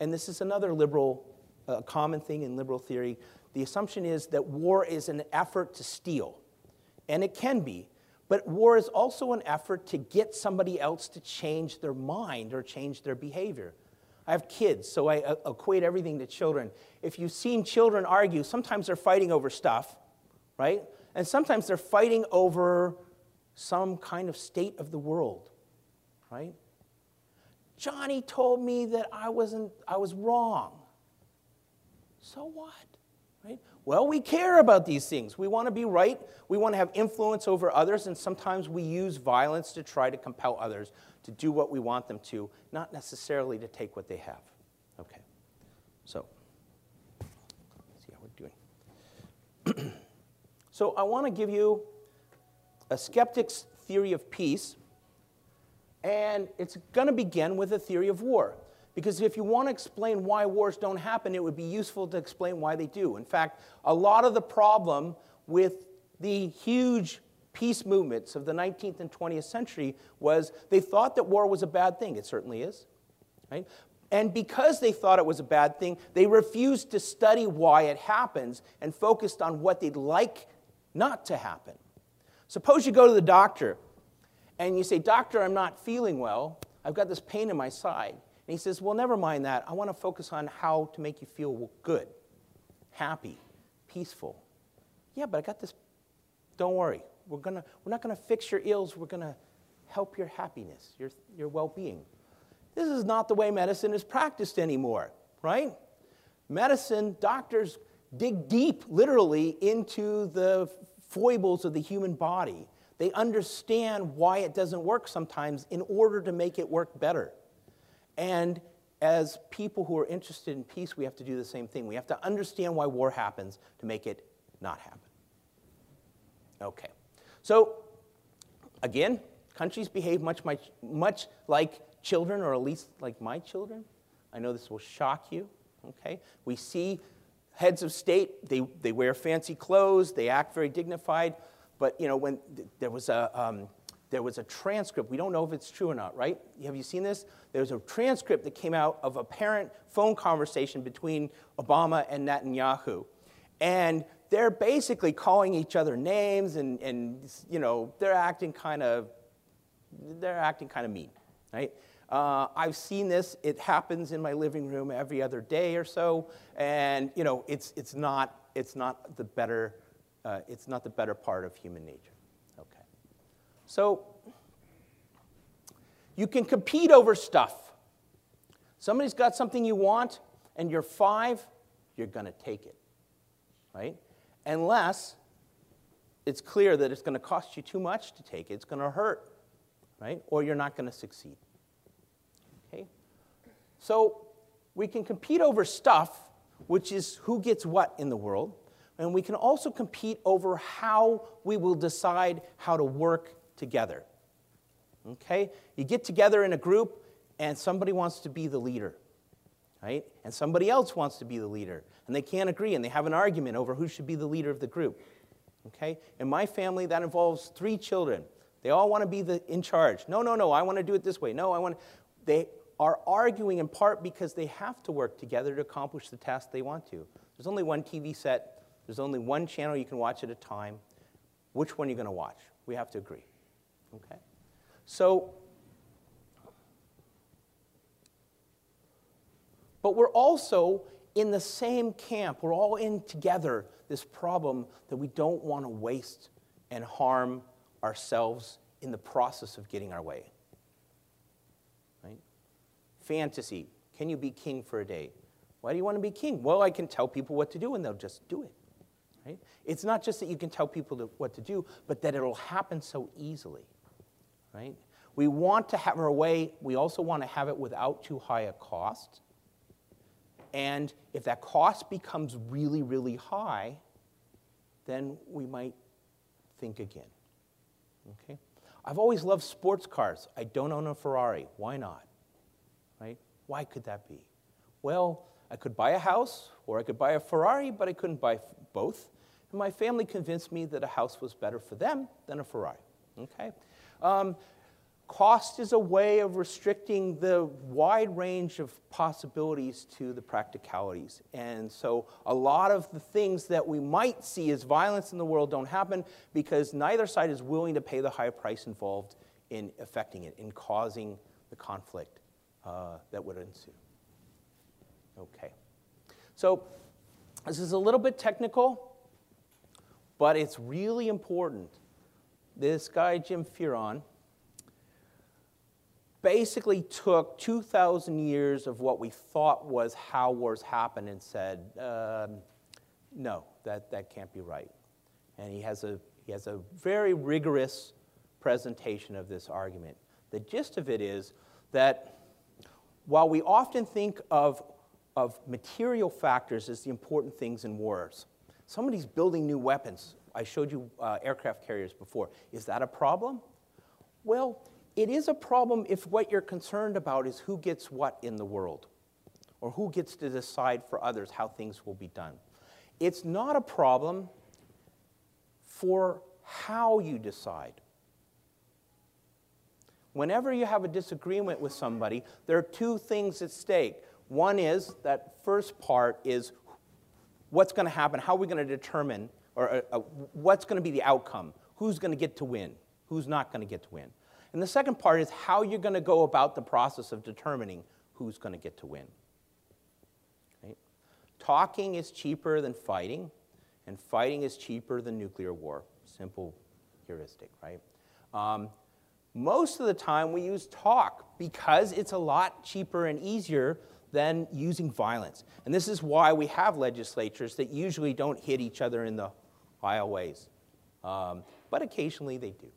and this is another liberal, uh, common thing in liberal theory, the assumption is that war is an effort to steal. And it can be. But war is also an effort to get somebody else to change their mind or change their behavior. I have kids, so I uh, equate everything to children. If you've seen children argue, sometimes they're fighting over stuff, right? And sometimes they're fighting over some kind of state of the world, right? Johnny told me that I wasn't I was wrong. So what? Right? Well, we care about these things. We want to be right. We want to have influence over others, and sometimes we use violence to try to compel others to do what we want them to, not necessarily to take what they have. Okay. So, see how we're doing. so, I want to give you a skeptic's theory of peace, and it's going to begin with a theory of war. Because if you want to explain why wars don't happen, it would be useful to explain why they do. In fact, a lot of the problem with the huge peace movements of the 19th and 20th century was they thought that war was a bad thing. It certainly is. Right? And because they thought it was a bad thing, they refused to study why it happens and focused on what they'd like not to happen. Suppose you go to the doctor and you say, Doctor, I'm not feeling well. I've got this pain in my side. And he says, Well, never mind that. I want to focus on how to make you feel good, happy, peaceful. Yeah, but I got this. Don't worry. We're, gonna, we're not going to fix your ills. We're going to help your happiness, your, your well being. This is not the way medicine is practiced anymore, right? Medicine, doctors dig deep, literally, into the foibles of the human body. They understand why it doesn't work sometimes in order to make it work better. And as people who are interested in peace, we have to do the same thing. We have to understand why war happens to make it not happen. Okay. So, again, countries behave much, much, much like children, or at least like my children. I know this will shock you. Okay? We see heads of state, they, they wear fancy clothes, they act very dignified. But, you know, when there was a, um, there was a transcript. We don't know if it's true or not, right? Have you seen this? There's a transcript that came out of a parent phone conversation between Obama and Netanyahu. And they're basically calling each other names and, and you know, they're acting kind of, they're acting kind of mean, right? Uh, I've seen this. It happens in my living room every other day or so, and you know, it's, it's, not, it's, not the better, uh, it's not the better part of human nature. So you can compete over stuff. Somebody's got something you want, and you're five, you're going to take it, right? Unless it's clear that it's going to cost you too much to take it, it's going to hurt, right? Or you're not going to succeed. Okay? So we can compete over stuff, which is who gets what in the world, and we can also compete over how we will decide how to work together. Okay? You get together in a group and somebody wants to be the leader, right? And somebody else wants to be the leader. And they can't agree and they have an argument over who should be the leader of the group. Okay? In my family, that involves three children. They all want to be the, in charge. No, no, no, I want to do it this way. No, I want. They are arguing in part because they have to work together to accomplish the task they want to. There's only one TV set, there's only one channel you can watch at a time. Which one are you going to watch? We have to agree. Okay? So, but we're also in the same camp. We're all in together this problem that we don't want to waste and harm ourselves in the process of getting our way. Right? Fantasy. Can you be king for a day? Why do you want to be king? Well, I can tell people what to do and they'll just do it. Right? It's not just that you can tell people what to do, but that it'll happen so easily right? We want to have our way, we also want to have it without too high a cost. And if that cost becomes really, really high, then we might think again. Okay? I've always loved sports cars. I don't own a Ferrari. Why not? Right? Why could that be? Well, I could buy a house or I could buy a Ferrari, but I couldn't buy both. And my family convinced me that a house was better for them than a Ferrari. Okay? Um, Cost is a way of restricting the wide range of possibilities to the practicalities. And so a lot of the things that we might see as violence in the world don't happen because neither side is willing to pay the high price involved in affecting it, in causing the conflict uh, that would ensue. Okay. So this is a little bit technical, but it's really important. This guy, Jim Fearon, basically took 2,000 years of what we thought was how wars happen and said, um, no, that, that can't be right. And he has, a, he has a very rigorous presentation of this argument. The gist of it is that while we often think of, of material factors as the important things in wars, somebody's building new weapons. I showed you uh, aircraft carriers before. Is that a problem? Well, it is a problem if what you're concerned about is who gets what in the world or who gets to decide for others how things will be done. It's not a problem for how you decide. Whenever you have a disagreement with somebody, there are two things at stake. One is that first part is what's going to happen, how are we going to determine, or uh, uh, what's going to be the outcome, who's going to get to win, who's not going to get to win. And the second part is how you're going to go about the process of determining who's going to get to win. Right? Talking is cheaper than fighting, and fighting is cheaper than nuclear war. Simple heuristic, right? Um, most of the time, we use talk because it's a lot cheaper and easier than using violence. And this is why we have legislatures that usually don't hit each other in the aisleways. Um, but occasionally they do.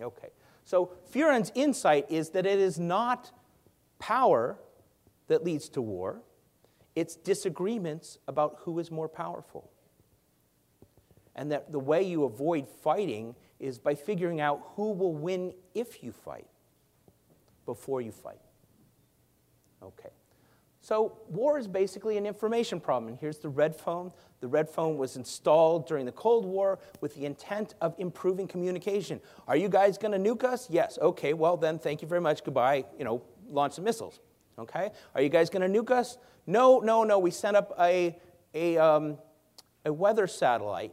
Okay. So Fearon's insight is that it is not power that leads to war, it's disagreements about who is more powerful. And that the way you avoid fighting is by figuring out who will win if you fight before you fight. Okay. So, war is basically an information problem. And here's the red phone. The red phone was installed during the Cold War with the intent of improving communication. Are you guys going to nuke us? Yes. Okay, well, then thank you very much. Goodbye. You know, launch some missiles. Okay? Are you guys going to nuke us? No, no, no. We sent up a, a, um, a weather satellite.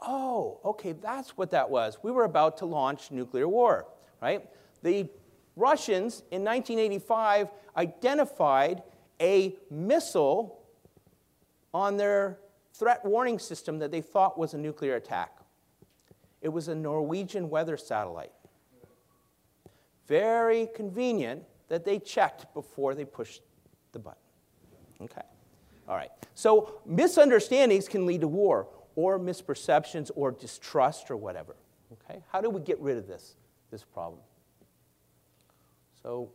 Oh, okay, that's what that was. We were about to launch nuclear war, right? The Russians in 1985 identified a missile on their threat warning system that they thought was a nuclear attack. It was a Norwegian weather satellite. Very convenient that they checked before they pushed the button. Okay. All right. So misunderstandings can lead to war or misperceptions or distrust or whatever. Okay? How do we get rid of this, this problem? So,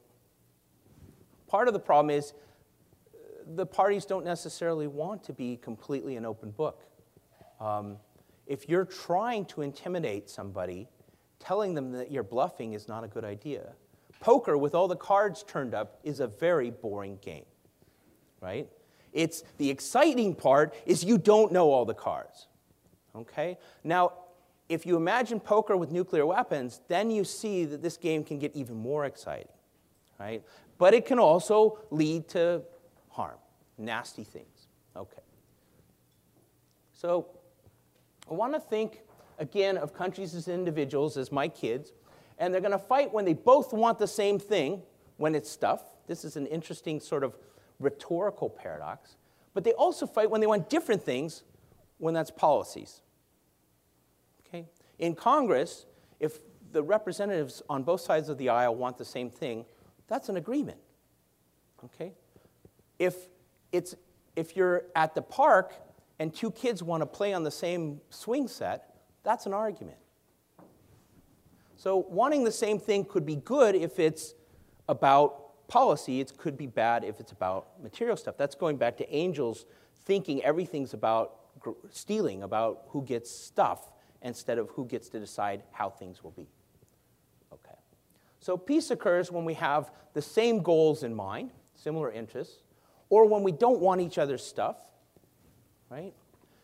part of the problem is uh, the parties don't necessarily want to be completely an open book. Um, if you're trying to intimidate somebody, telling them that you're bluffing is not a good idea. Poker with all the cards turned up is a very boring game, right? It's the exciting part is you don't know all the cards. Okay? Now, if you imagine poker with nuclear weapons, then you see that this game can get even more exciting, right? But it can also lead to harm, nasty things. Okay. So I want to think again of countries as individuals as my kids, and they're going to fight when they both want the same thing, when it's stuff. This is an interesting sort of rhetorical paradox. But they also fight when they want different things, when that's policies. Okay? In Congress, if the representatives on both sides of the aisle want the same thing, that's an agreement. Okay? If, it's, if you're at the park and two kids want to play on the same swing set, that's an argument. So, wanting the same thing could be good if it's about policy, it could be bad if it's about material stuff. That's going back to Angell's thinking everything's about stealing, about who gets stuff instead of who gets to decide how things will be. So peace occurs when we have the same goals in mind, similar interests, or when we don't want each other's stuff, right?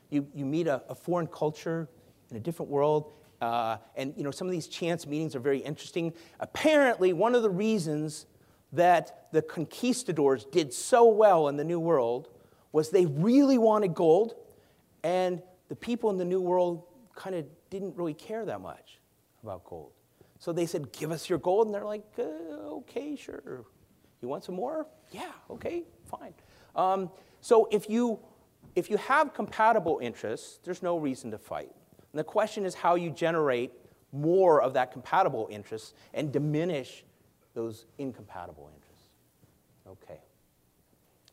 You, you meet a, a foreign culture in a different world, Uh, and you know, some of these chance meetings are very interesting. Apparently, one of the reasons that the conquistadors did so well in the New World was they really wanted gold, and the people in the New World kind of didn't really care that much about gold. So they said, Give us your gold. And they're like, uh, Okay, sure. You want some more? Yeah, okay, fine. Um, so if you, if you have compatible interests, there's no reason to fight. And the question is how you generate more of that compatible interest and diminish those incompatible interests. Okay.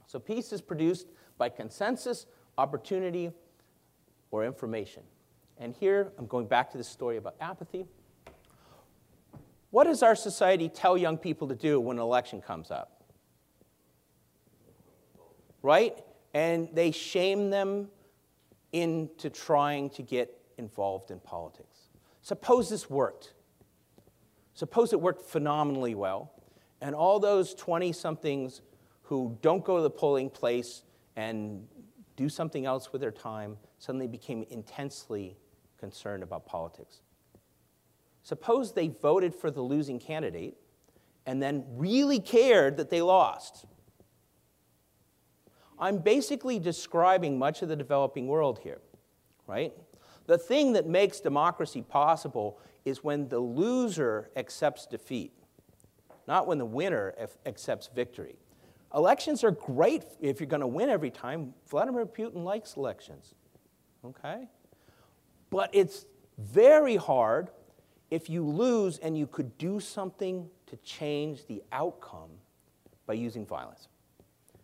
So peace is produced by consensus, opportunity, or information. And here I'm going back to the story about apathy. What does our society tell young people to do when an election comes up? Right? And they shame them into trying to get involved in politics. Suppose this worked. Suppose it worked phenomenally well, and all those 20 somethings who don't go to the polling place and do something else with their time suddenly became intensely concerned about politics. Suppose they voted for the losing candidate and then really cared that they lost. I'm basically describing much of the developing world here, right? The thing that makes democracy possible is when the loser accepts defeat, not when the winner accepts victory. Elections are great if you're going to win every time. Vladimir Putin likes elections, okay? But it's very hard if you lose and you could do something to change the outcome by using violence.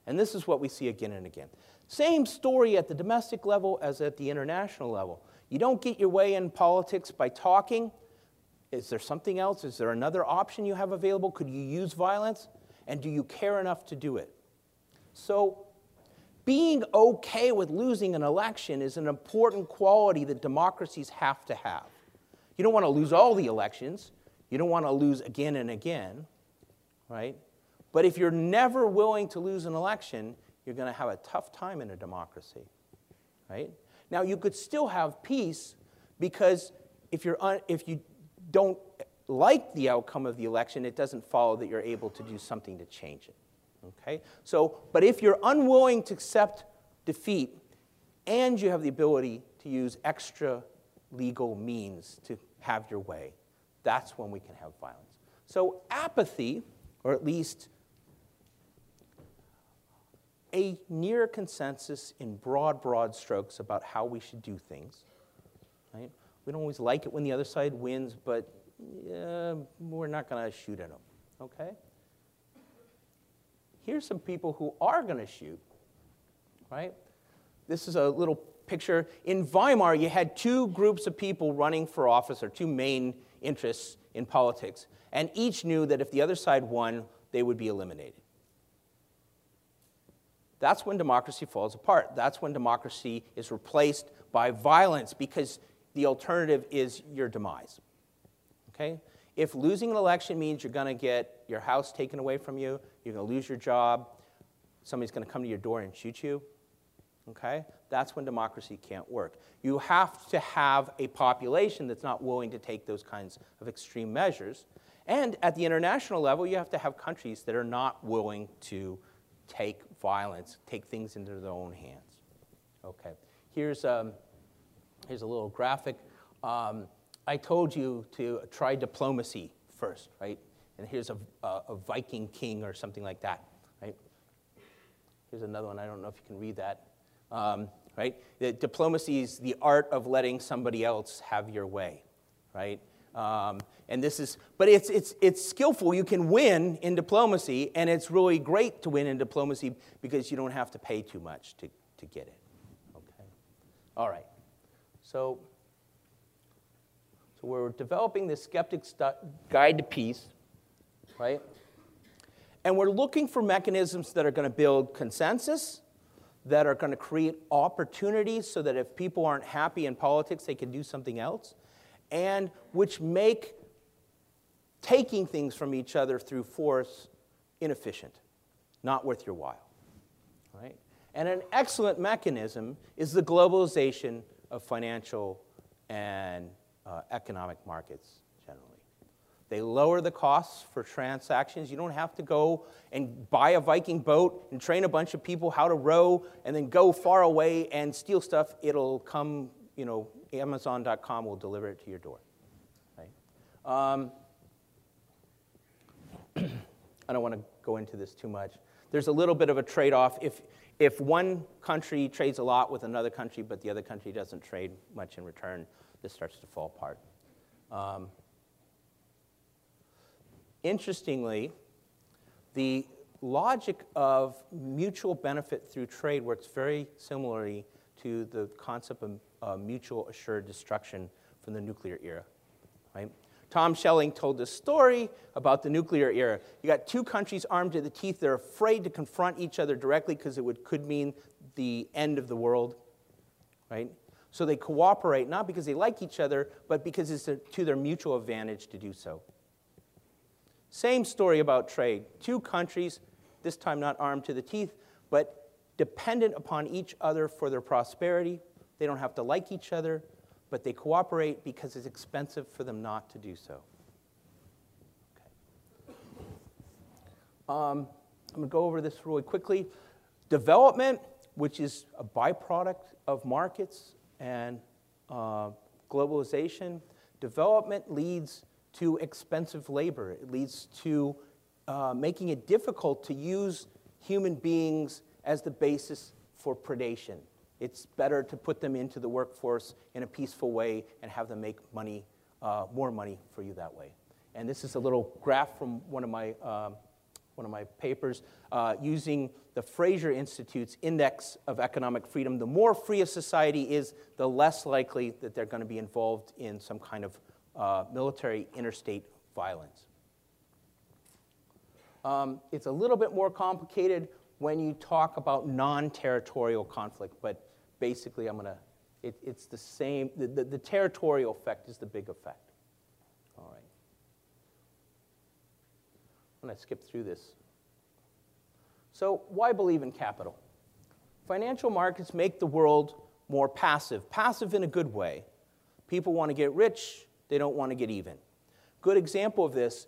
And this is what we see again and again. Same story at the domestic level as at the international level. You don't get your way in politics by talking. Is there something else? Is there another option you have available? Could you use violence? And do you care enough to do it? So, being okay with losing an election is an important quality that democracies have to have. You don't want to lose all the elections, you don't want to lose again and again, right? But if you're never willing to lose an election, you're going to have a tough time in a democracy, right? Now, you could still have peace because if, you're un- if you don't like the outcome of the election, it doesn't follow that you're able to do something to change it. Okay? So, but if you're unwilling to accept defeat and you have the ability to use extra legal means to have your way, that's when we can have violence. So, apathy, or at least a near consensus in broad, broad strokes about how we should do things. Right? We don't always like it when the other side wins, but yeah, we're not going to shoot at them. Okay? Here's some people who are going to shoot. Right? This is a little picture. In Weimar, you had two groups of people running for office, or two main interests in politics, and each knew that if the other side won, they would be eliminated. That's when democracy falls apart. That's when democracy is replaced by violence because the alternative is your demise. Okay? If losing an election means you're going to get your house taken away from you, you're going to lose your job, somebody's going to come to your door and shoot you, okay? That's when democracy can't work. You have to have a population that's not willing to take those kinds of extreme measures. And at the international level, you have to have countries that are not willing to take violence, take things into their own hands. Okay, here's, um, here's a little graphic. Um, I told you to try diplomacy first, right? And here's a, a, a, Viking king or something like that, right? Here's another one. I don't know if you can read that, um, right? The diplomacy is the art of letting somebody else have your way, right? Um, and this is, but it's, it's, it's skillful. You can win in diplomacy, and it's really great to win in diplomacy because you don't have to pay too much to, to get it. Okay? All right. So, so we're developing this Skeptic's Guide to Peace, right? And we're looking for mechanisms that are going to build consensus, that are going to create opportunities so that if people aren't happy in politics, they can do something else and which make taking things from each other through force inefficient, not worth your while. Right? And an excellent mechanism is the globalization of financial and uh, economic markets. They lower the costs for transactions. You don't have to go and buy a Viking boat and train a bunch of people how to row and then go far away and steal stuff. It'll come, you know, Amazon.com will deliver it to your door. Right? Um, I don't want to go into this too much. There's a little bit of a trade off. If, if one country trades a lot with another country, but the other country doesn't trade much in return, this starts to fall apart. Um, interestingly, the logic of mutual benefit through trade works very similarly to the concept of uh, mutual assured destruction from the nuclear era. Right? Tom Schelling told this story about the nuclear era. You got two countries armed to the teeth. They're afraid to confront each other directly because it would, could mean the end of the world. Right? So they cooperate, not because they like each other, but because it's to their mutual advantage to do so. Same story about trade. Two countries, this time not armed to the teeth, but dependent upon each other for their prosperity. They don't have to like each other, but they cooperate because it's expensive for them not to do so. Okay. Um, I'm going to go over this really quickly. Development, which is a byproduct of markets and uh, globalization, development leads to expensive labor. It leads to uh, making it difficult to use human beings as the basis for predation. It's better to put them into the workforce in a peaceful way and have them make money, uh, more money for you that way. And this is a little graph from one of my, um, one of my papers uh, using the Fraser Institute's Index of Economic Freedom. The more free a society is, the less likely that they're going to be involved in some kind of uh, military interstate violence. Um, it's a little bit more complicated when you talk about non territorial conflict, but basically, I'm to, it, it's the same, the, the, the territorial effect is the big effect. All right. I'm to skip through this. So, why believe in capital? Financial markets make the world more passive, passive in a good way. People want to get rich, they don't want to get even. Good example of this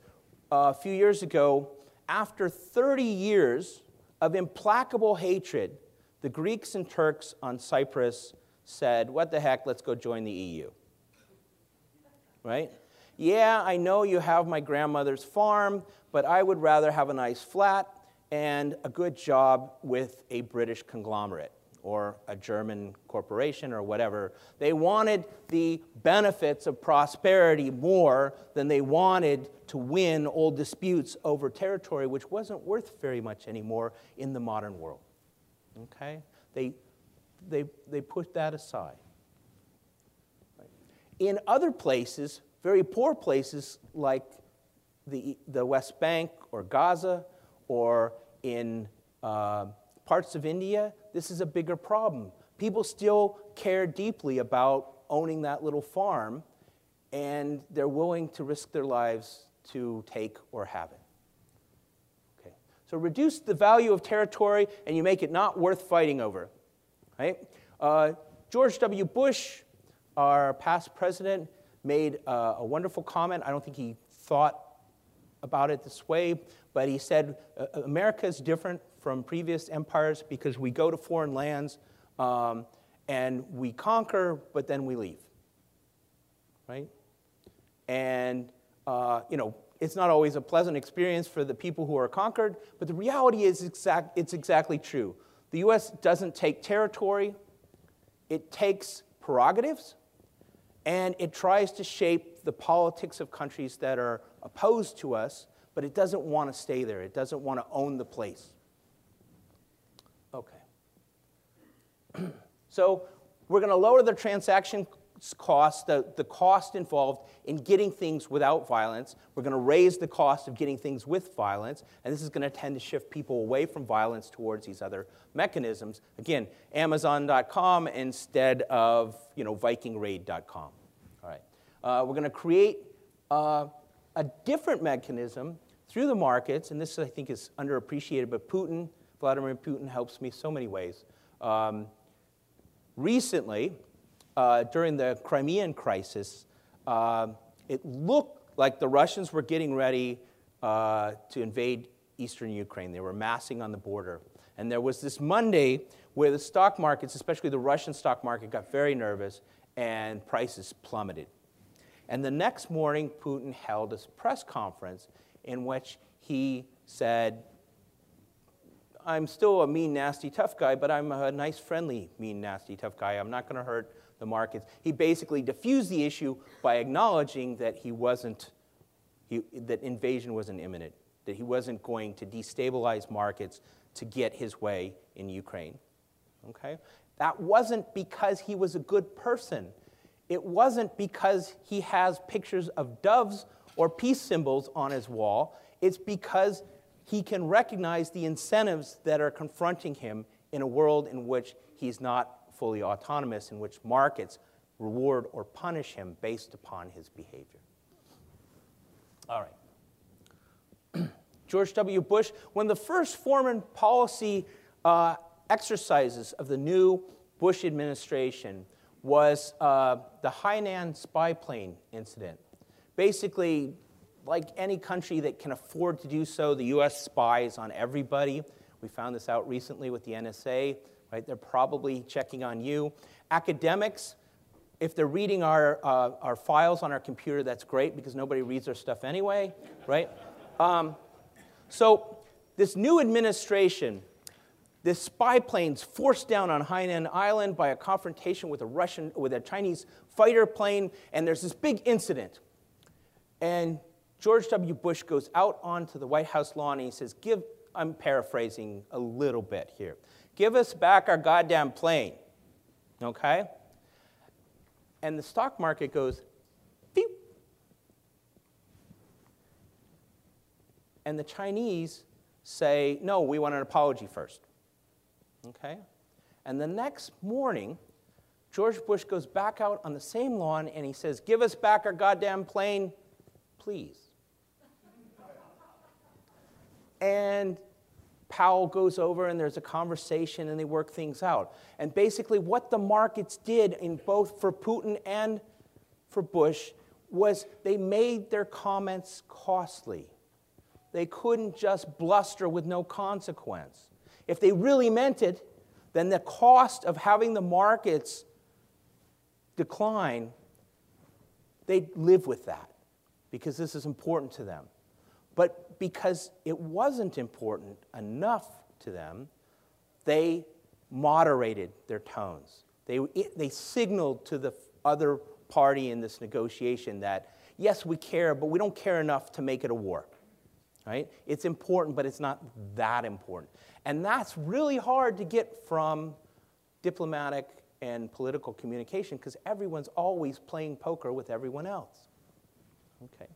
uh, a few years ago, after 30 years of implacable hatred, the Greeks and Turks on Cyprus said, What the heck, let's go join the EU. Right? Yeah, I know you have my grandmother's farm, but I would rather have a nice flat and a good job with a British conglomerate or a German corporation or whatever. They wanted the benefits of prosperity more than they wanted to win old disputes over territory, which wasn't worth very much anymore in the modern world. Okay? They, they, they put that aside. In other places, very poor places like the, the West Bank or Gaza or in uh, parts of India, this is a bigger problem. People still care deeply about owning that little farm, and they're willing to risk their lives to take or have it. Okay. So reduce the value of territory, and you make it not worth fighting over. Right? Uh, George W. Bush, our past president, made uh, a wonderful comment. I don't think he thought about it this way, but he said America is different from previous empires because we go to foreign lands um, and we conquer, but then we leave. Right? And, uh, you know, it's not always a pleasant experience for the people who are conquered, but the reality is exact, it's exactly true. The U.S. doesn't take territory, it takes prerogatives, and it tries to shape the politics of countries that are opposed to us, but it doesn't want to stay there. It doesn't want to own the place. So we're going to lower the transaction cost, the, the cost involved in getting things without violence. We're going to raise the cost of getting things with violence, and this is going to tend to shift people away from violence towards these other mechanisms. Again, Amazon.com instead of you know, VikingRaid.com. All right. Uh, we're going to create uh, a different mechanism through the markets, and this I think is underappreciated, but Putin, Vladimir Putin, helps me so many ways. Um, recently, uh, during the Crimean crisis, uh, it looked like the Russians were getting ready uh, to invade eastern Ukraine. They were massing on the border. And there was this Monday where the stock markets, especially the Russian stock market, got very nervous and prices plummeted. And the next morning, Putin held a press conference in which he said, I'm still a mean, nasty, tough guy, but I'm a nice, friendly, mean, nasty, tough guy. I'm not going to hurt the markets. He basically diffused the issue by acknowledging that he wasn't, he, that invasion wasn't imminent, that he wasn't going to destabilize markets to get his way in Ukraine. Okay? That wasn't because he was a good person. It wasn't because he has pictures of doves or peace symbols on his wall. It's because he can recognize the incentives that are confronting him in a world in which he's not fully autonomous, in which markets reward or punish him based upon his behavior. All right. George W. Bush, one of the first foreign policy uh, exercises of the new Bush administration was uh, the Hainan spy plane incident. Basically, like any country that can afford to do so, the US spies on everybody. We found this out recently with the NSA, right? They're probably checking on you. Academics, if they're reading our, uh, our files on our computer, that's great because nobody reads our stuff anyway, right? Um, so, this new administration, this spy plane's forced down on Hainan Island by a confrontation with a Russian, with a Chinese fighter plane, and there's this big incident. And George W. Bush goes out onto the White House lawn and he says, Give, I'm paraphrasing a little bit here, give us back our goddamn plane. Okay? And the stock market goes, beep. And the Chinese say, no, we want an apology first. Okay? And the next morning, George Bush goes back out on the same lawn and he says, Give us back our goddamn plane, please. And Powell goes over and there's a conversation and they work things out. And basically, what the markets did in both for Putin and for Bush was they made their comments costly. They couldn't just bluster with no consequence. If they really meant it, then the cost of having the markets decline, they'd live with that because this is important to them. But because it wasn't important enough to them, they moderated their tones. They, it, they signaled to the other party in this negotiation that, yes, we care, but we don't care enough to make it a war. Right? It's important, but it's not that important. And that's really hard to get from diplomatic and political communication because everyone's always playing poker with everyone else. Okay.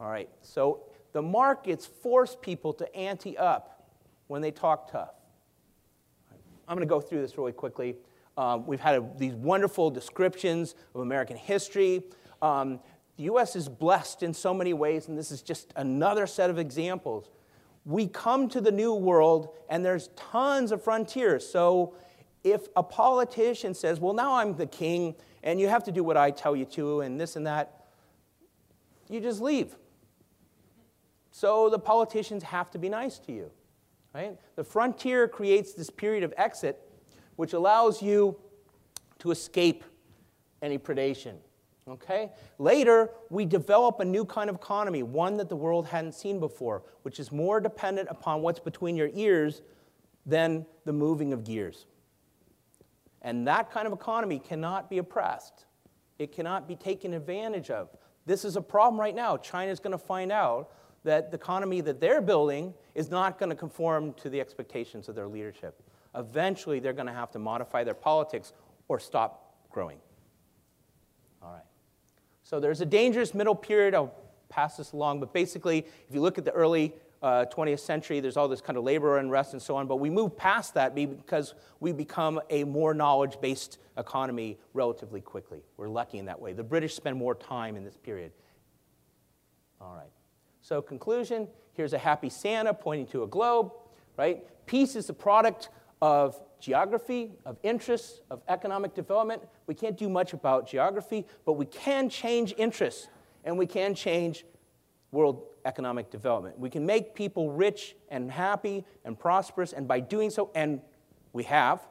All right. So the markets force people to ante up when they talk tough. I'm going to go through this really quickly. Um, we've had a, these wonderful descriptions of American history. Um, the U.S. is blessed in so many ways, and this is just another set of examples. We come to the new world, and there's tons of frontiers. So if a politician says, Well, now I'm the king, and you have to do what I tell you to, and this and that, you just leave. So the politicians have to be nice to you. Right? The frontier creates this period of exit, which allows you to escape any predation. Okay? Later, we develop a new kind of economy, one that the world hadn't seen before, which is more dependent upon what's between your ears than the moving of gears. And that kind of economy cannot be oppressed. It cannot be taken advantage of. This is a problem right now. China's going to find out that the economy that they're building is not going to conform to the expectations of their leadership. Eventually, they're going to have to modify their politics or stop growing. All right. So there's a dangerous middle period. I'll pass this along, but basically, if you look at the early uh, 20th century, there's all this kind of labor unrest and so on, but we move past that because we become a more knowledge based economy relatively quickly. We're lucky in that way. The British spend more time in this period. All right. So, conclusion here's a happy Santa pointing to a globe, right? Peace is the product of geography, of interests, of economic development. We can't do much about geography, but we can change interests and we can change world economic development. We can make people rich and happy and prosperous, and by doing so, and we have,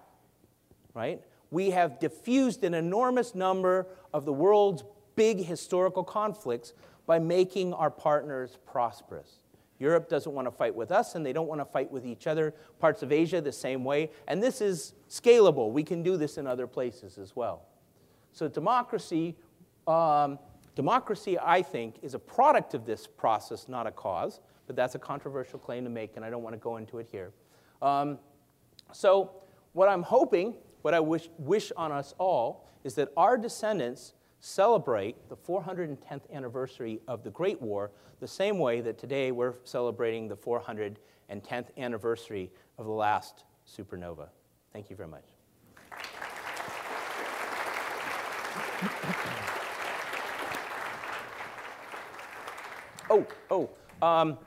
right? We have diffused an enormous number of the world's big historical conflicts by making our partners prosperous. Europe doesn't want to fight with us, and they don't want to fight with each other. Parts of Asia, the same way. And this is scalable. We can do this in other places as well. So, democracy, um, democracy, I think, is a product of this process, not a cause. But that's a controversial claim to make, and I don't want to go into it here. Um, so, what I'm hoping, what I wish, wish on us all, is that our descendants celebrate the 410th anniversary of the Great War the same way that today we're celebrating the 410th anniversary of the last supernova. Thank you very much. oh, oh, um,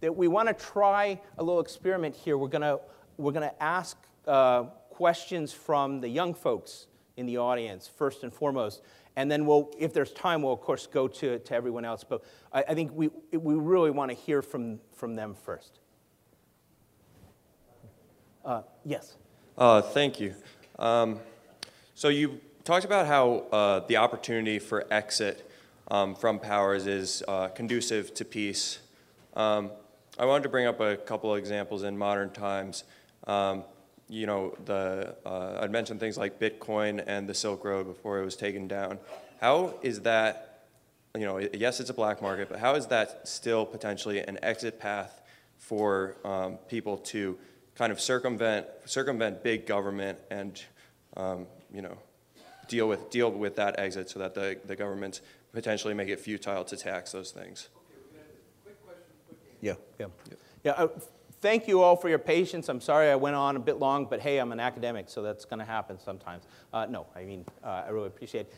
that we want to try a little experiment here. We're going to we're going to ask uh, questions from the young folks in the audience, first and foremost. And then we'll, if there's time, we'll of course go to, to everyone else. But I, I think we, we really want to hear from, from them first. Uh, yes. Uh, thank you. Um, so you talked about how uh, the opportunity for exit um, from powers is uh, conducive to peace. Um, I wanted to bring up a couple of examples in modern times. Um, you know, the, uh, I'd mentioned things like Bitcoin and the Silk Road before it was taken down. How is that, you know, yes, it's a black market, but how is that still potentially an exit path for um, people to kind of circumvent, circumvent big government and, um, you know, deal with, deal with that exit so that the, the governments potentially make it futile to tax those things? Yeah, yeah. Yeah, uh, thank you all for your patience. I'm sorry I went on a bit long, but hey, I'm an academic, so that's going to happen sometimes. Uh, no, I mean, uh, I really appreciate it.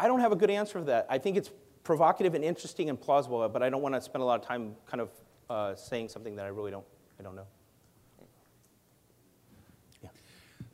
I don't have a good answer for that. I think it's provocative and interesting and plausible, but I don't want to spend a lot of time kind of uh, saying something that I really don't, I don't know.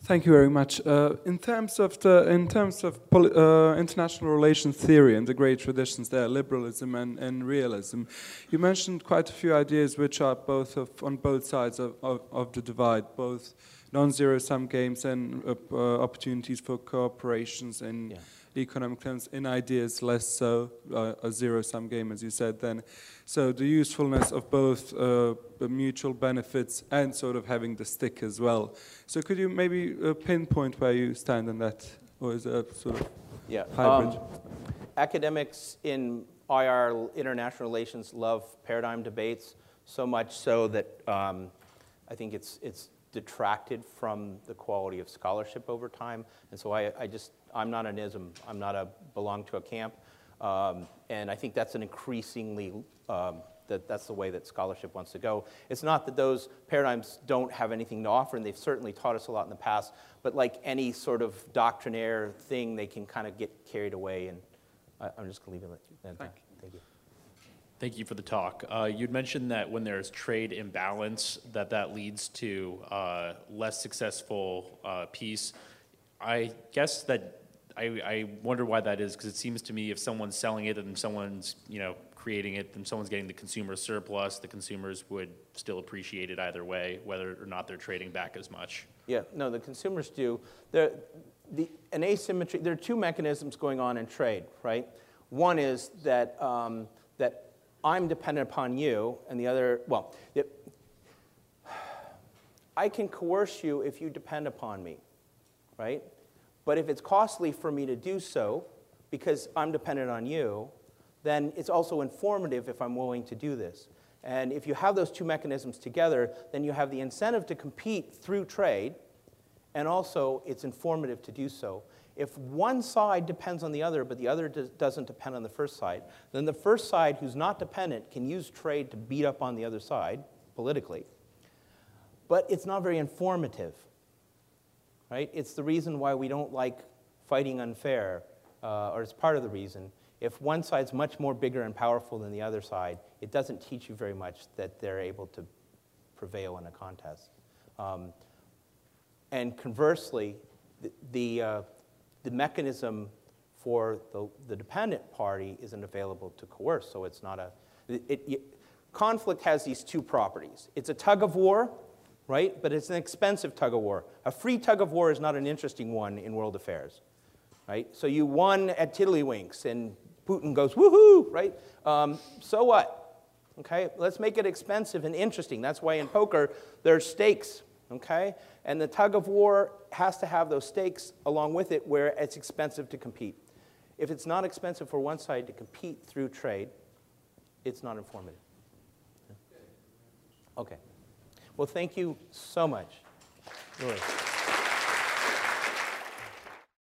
Thank you very much. Uh, in terms of the in terms of uh, international relations theory and the great traditions there, liberalism and, and, realism, you mentioned quite a few ideas which are both of, on both sides of, of, of the divide, both non-zero sum games and uh, uh opportunities for cooperations and. Yeah economic terms in ideas, less so uh, a zero-sum game, as you said then. So the usefulness of both uh, mutual benefits and sort of having the stick as well. So could you maybe uh, pinpoint where you stand on that, or is it sort of yeah. hybrid? Um, academics in IR, international relations, love paradigm debates so much so that um, I think it's, it's detracted from the quality of scholarship over time. And so I, I just I'm not an ism. I'm not a belong to a camp. Um, and I think that's an increasingly, um, that, that's the way that scholarship wants to go. It's not that those paradigms don't have anything to offer, and they've certainly taught us a lot in the past, but like any sort of doctrinaire thing, they can kind of get carried away. And I, am just going to leave it at that. Thank you. Thank you. Thank you for the talk. Uh, you'd mentioned that when there's trade imbalance, that that leads to uh, less successful uh, peace. I guess that I, I wonder why that is because it seems to me if someone's selling it and someone's you know creating it and someone's getting the consumer surplus, the consumers would still appreciate it either way, whether or not they're trading back as much. Yeah, no, the consumers do. The, the, an asymmetry, there are two mechanisms going on in trade, right? One is that, um, that I'm dependent upon you, and the other, well, it, I can coerce you if you depend upon me, right? But if it's costly for me to do so because I'm dependent on you, then it's also informative if I'm willing to do this. And if you have those two mechanisms together, then you have the incentive to compete through trade, and also it's informative to do so. If one side depends on the other, but the other doesn't depend on the first side, then the first side, who's not dependent, can use trade to beat up on the other side politically. But it's not very informative right? It's the reason why we don't like fighting unfair, uh, or it's part of the reason. If one side's much more bigger and powerful than the other side, it doesn't teach you very much that they're able to prevail in a contest. Um, And conversely, the, the, uh, the mechanism for the, the dependent party isn't available to coerce, so it's not a. It, it, conflict has these two properties it's a tug of war, right? But it's an expensive tug of war. A free tug of war is not an interesting one in world affairs, right? So you won at Tiddlywinks, and Putin goes, woohoo, right? Um, so what? Okay, let's make it expensive and interesting. That's why in poker, there's stakes, okay? And the tug of war has to have those stakes along with it where it's expensive to compete. If it's not expensive for one side to compete through trade, it's not informative. Okay. Well, thank you so much.